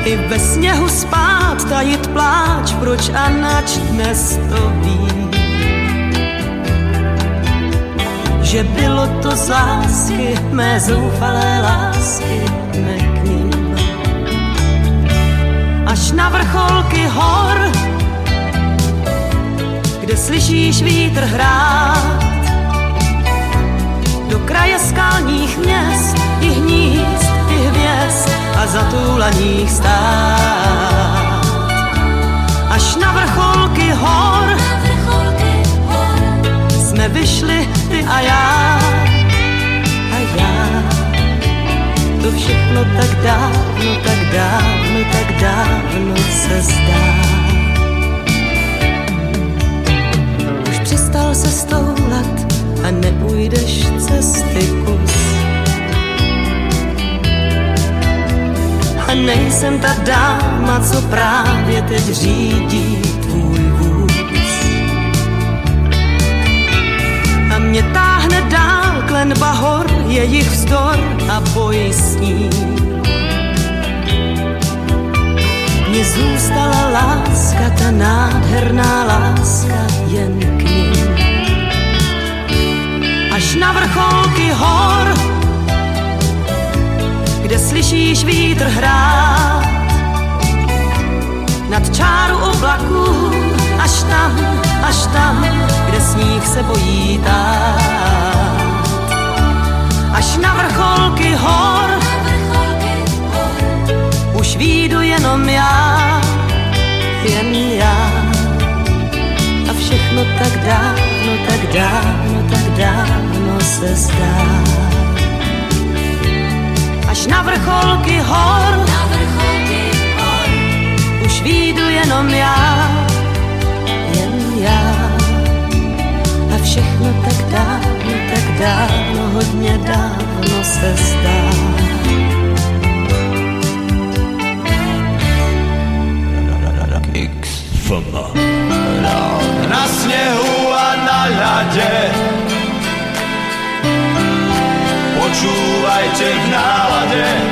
I ve sněhu spát, tajit pláč, proč a nač dnes to ví. Že bylo to z lásky, mé zoufalé lásky, ne k ním. Až na vrcholky hor, kde slyšíš vítr hrát, do kraje skalních měst i hnízd, i hvězd a zatúlaných stát. Až na vrcholky hor jsme vyšli ty a já. A já to všechno tak dávno, tak dávno, tak dávno se zdá. Přestal se stoulat a neujdeš cesty kus. A nejsem ta dáma, co právě teď řídí tvůj vůz. A mě táhne dál klenba hor jejich vzdor a boj s ním. Mně zůstala láska, ta nádherná láska jen Až na vrcholky hor, kde slyšíš vítr hrát, nad čáru oblaků, až tam, až tam, kde sníh se bojí tát až na vrcholky hor. Už výjdu jenom já, jen já. A všechno tak dávno, tak dávno, tak dávno se zdá. Až na vrcholky hor, na vrcholky hor. už výjdu jenom já, jen já. A všechno tak dávno, tak dávno, hodně dávno se zdá. Na snehu a na ľade Počúvajte v nálade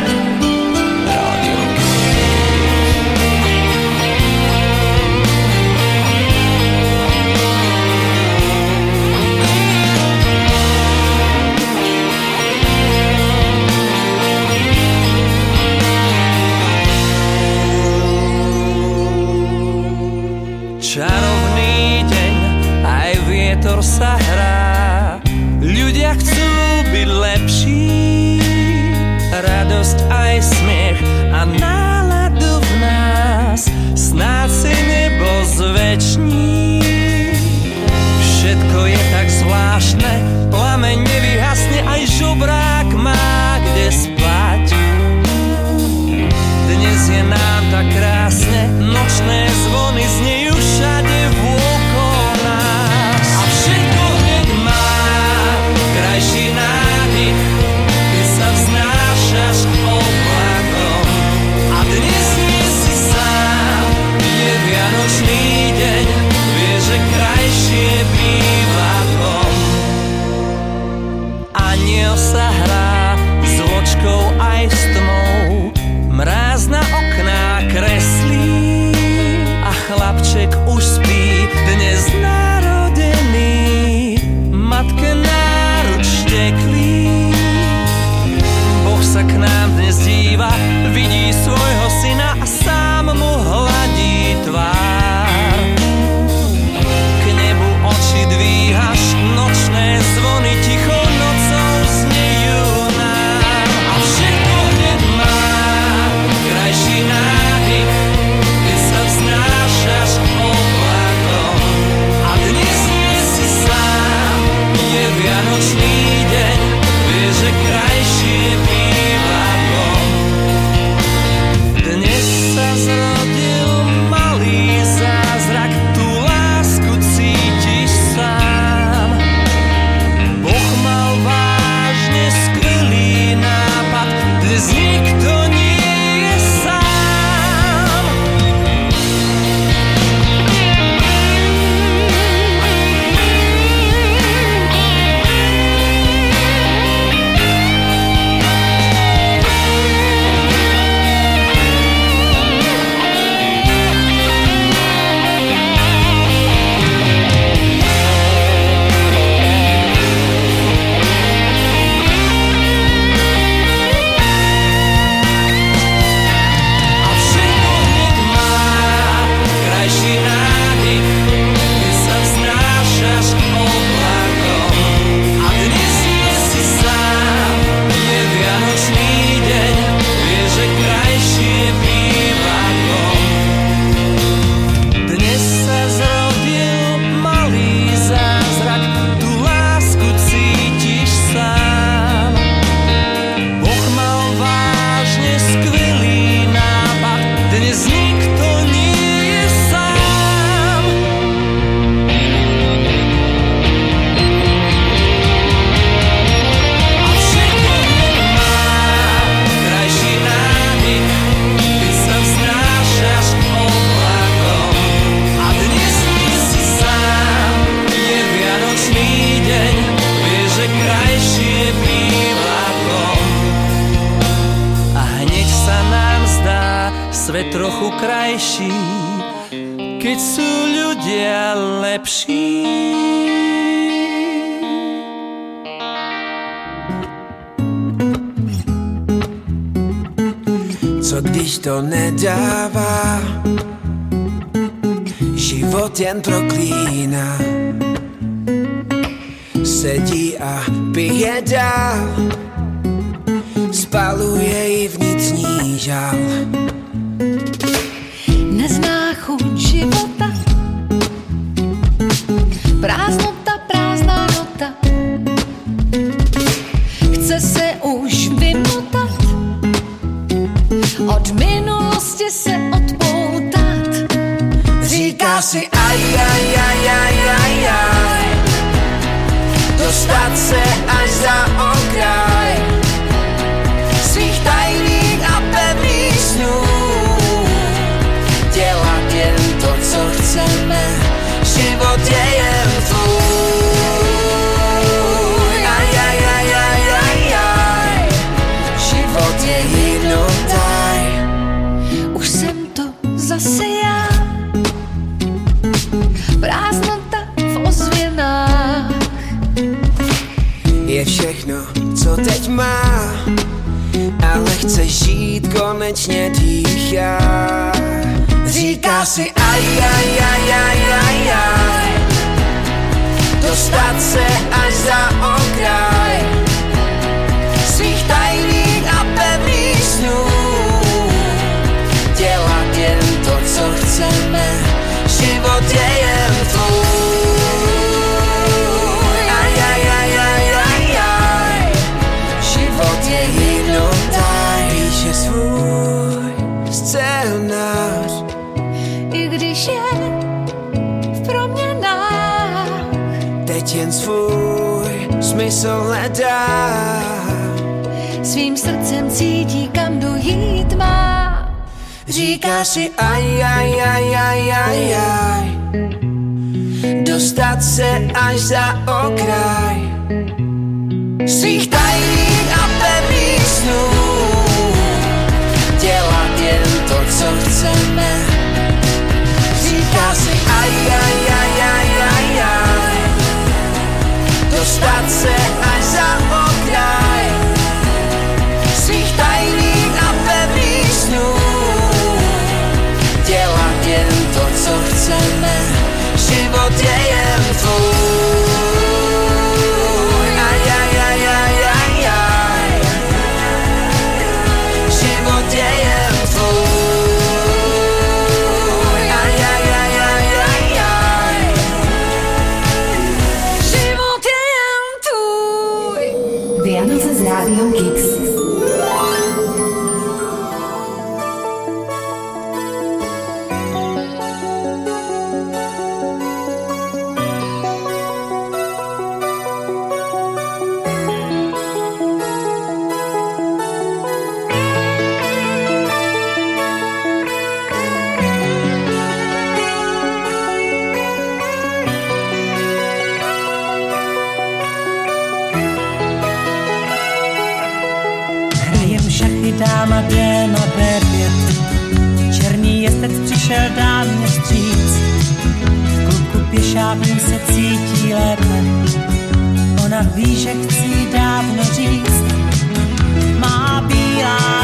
Co když to nedává Život jen proklíná. Sedí a pije dál. Spaluje i vnitřní žal Říká si aj, aj, aj, aj, aj, aj. Dostat se až za okraj hledá Svým srdcem cítí, kam dojít má Říká si aj, aj, aj, aj, aj, aj. Dostat se až za okraj. Svých tajných přišel dám mě stříc kluku pěšáků se cítí lépe. Ona ví, že chci dávno říct Má bílá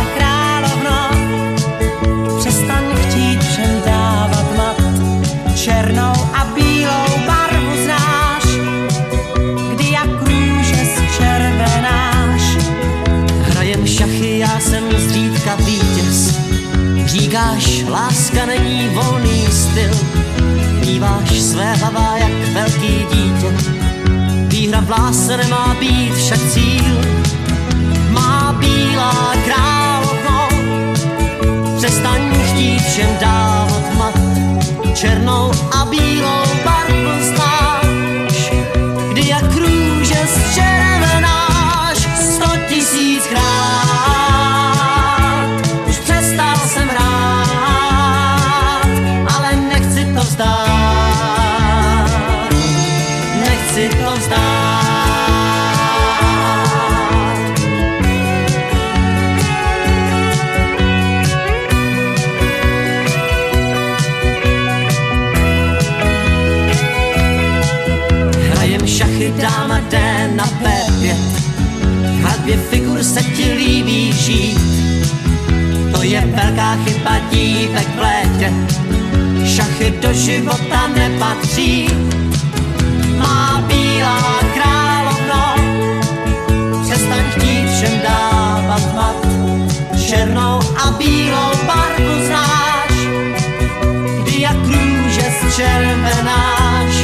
Říkáš, láska není volný styl. Míváš své hlava jak velký dítě. Výhra v lásce nemá být však cíl. Má bílá královno, přestaň chtít všem dávat mat. Černou a bílou barvu znáš, kdy jak růže zčervenáš sto tisíckrát. Už Hradbě figur se ti líbí žít. To je velká chyba dívek v létě. Šachy do života nepatří. Má bílá královno Přestaň chtít všem dávat mat. Černou a bílou barvu znáš. Kdy jak růže zčervenáš.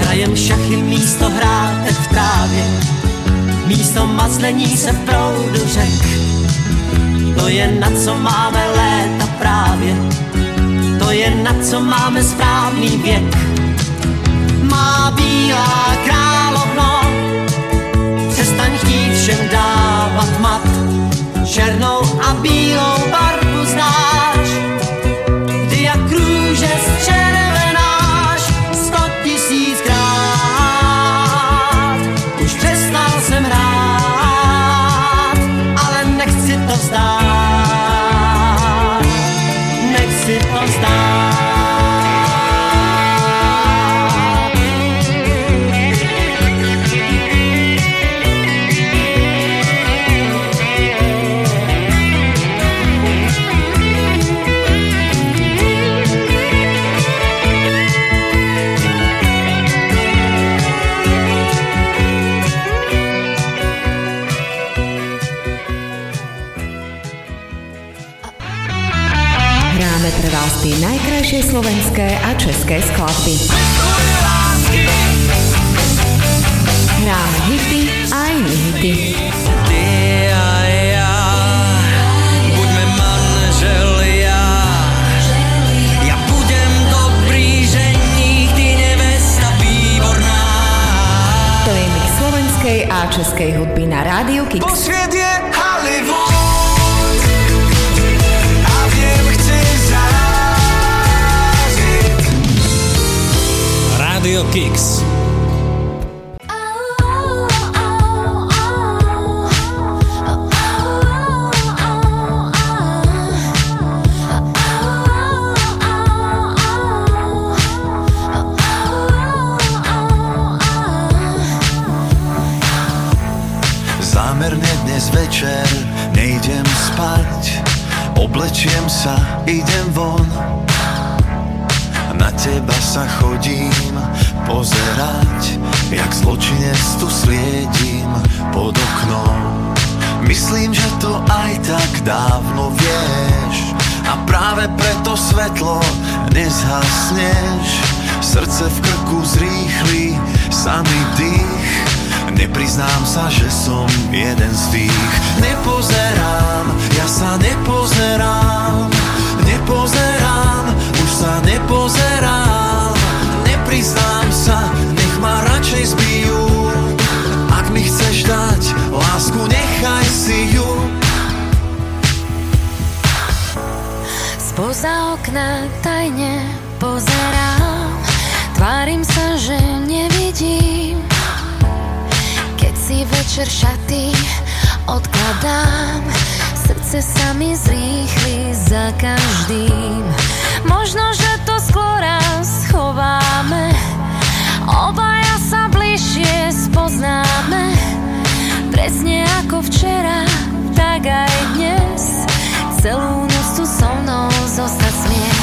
Hrajem šachy místo hrátek v trávě Místo mazlení se v proudu řek. To je na co máme léta právě. To je na co máme správný věk. Má bílá královno Přestaň chtít všem dávat mat. Černou a bílou barvu znáš najkrajšie slovenské a české skladby. Hráme hity a iné hity. Ty a ja, buďme budem dobrý ženík, ty nevesta výborná. To je mix slovenskej a českej hudby na Rádiu Kix. Sviet Kix. Zámerne dnes večer nejdem spať Oblečiem sa, idem von Na teba sa chodím pozerať Jak zločinec tu sliedím pod oknom. Myslím, že to aj tak dávno vieš A práve preto svetlo nezhasneš. Srdce v krku zrýchli samý dých. Nepriznám sa, že som jeden z tých. Nepozerám, ja sa nepozerám Spoza okna tajne pozerám. Tvárim sa, že nevidím. Keď si večer šaty odkladám Srdce sa mi zrýchli za každým. Možno, že to skôr schováme. Obaja sa bližšie spoznáme. Presne ako včera, tak aj dnes. Celú noc tu so mnou zostať smieš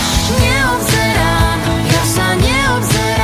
Neobzerám, ja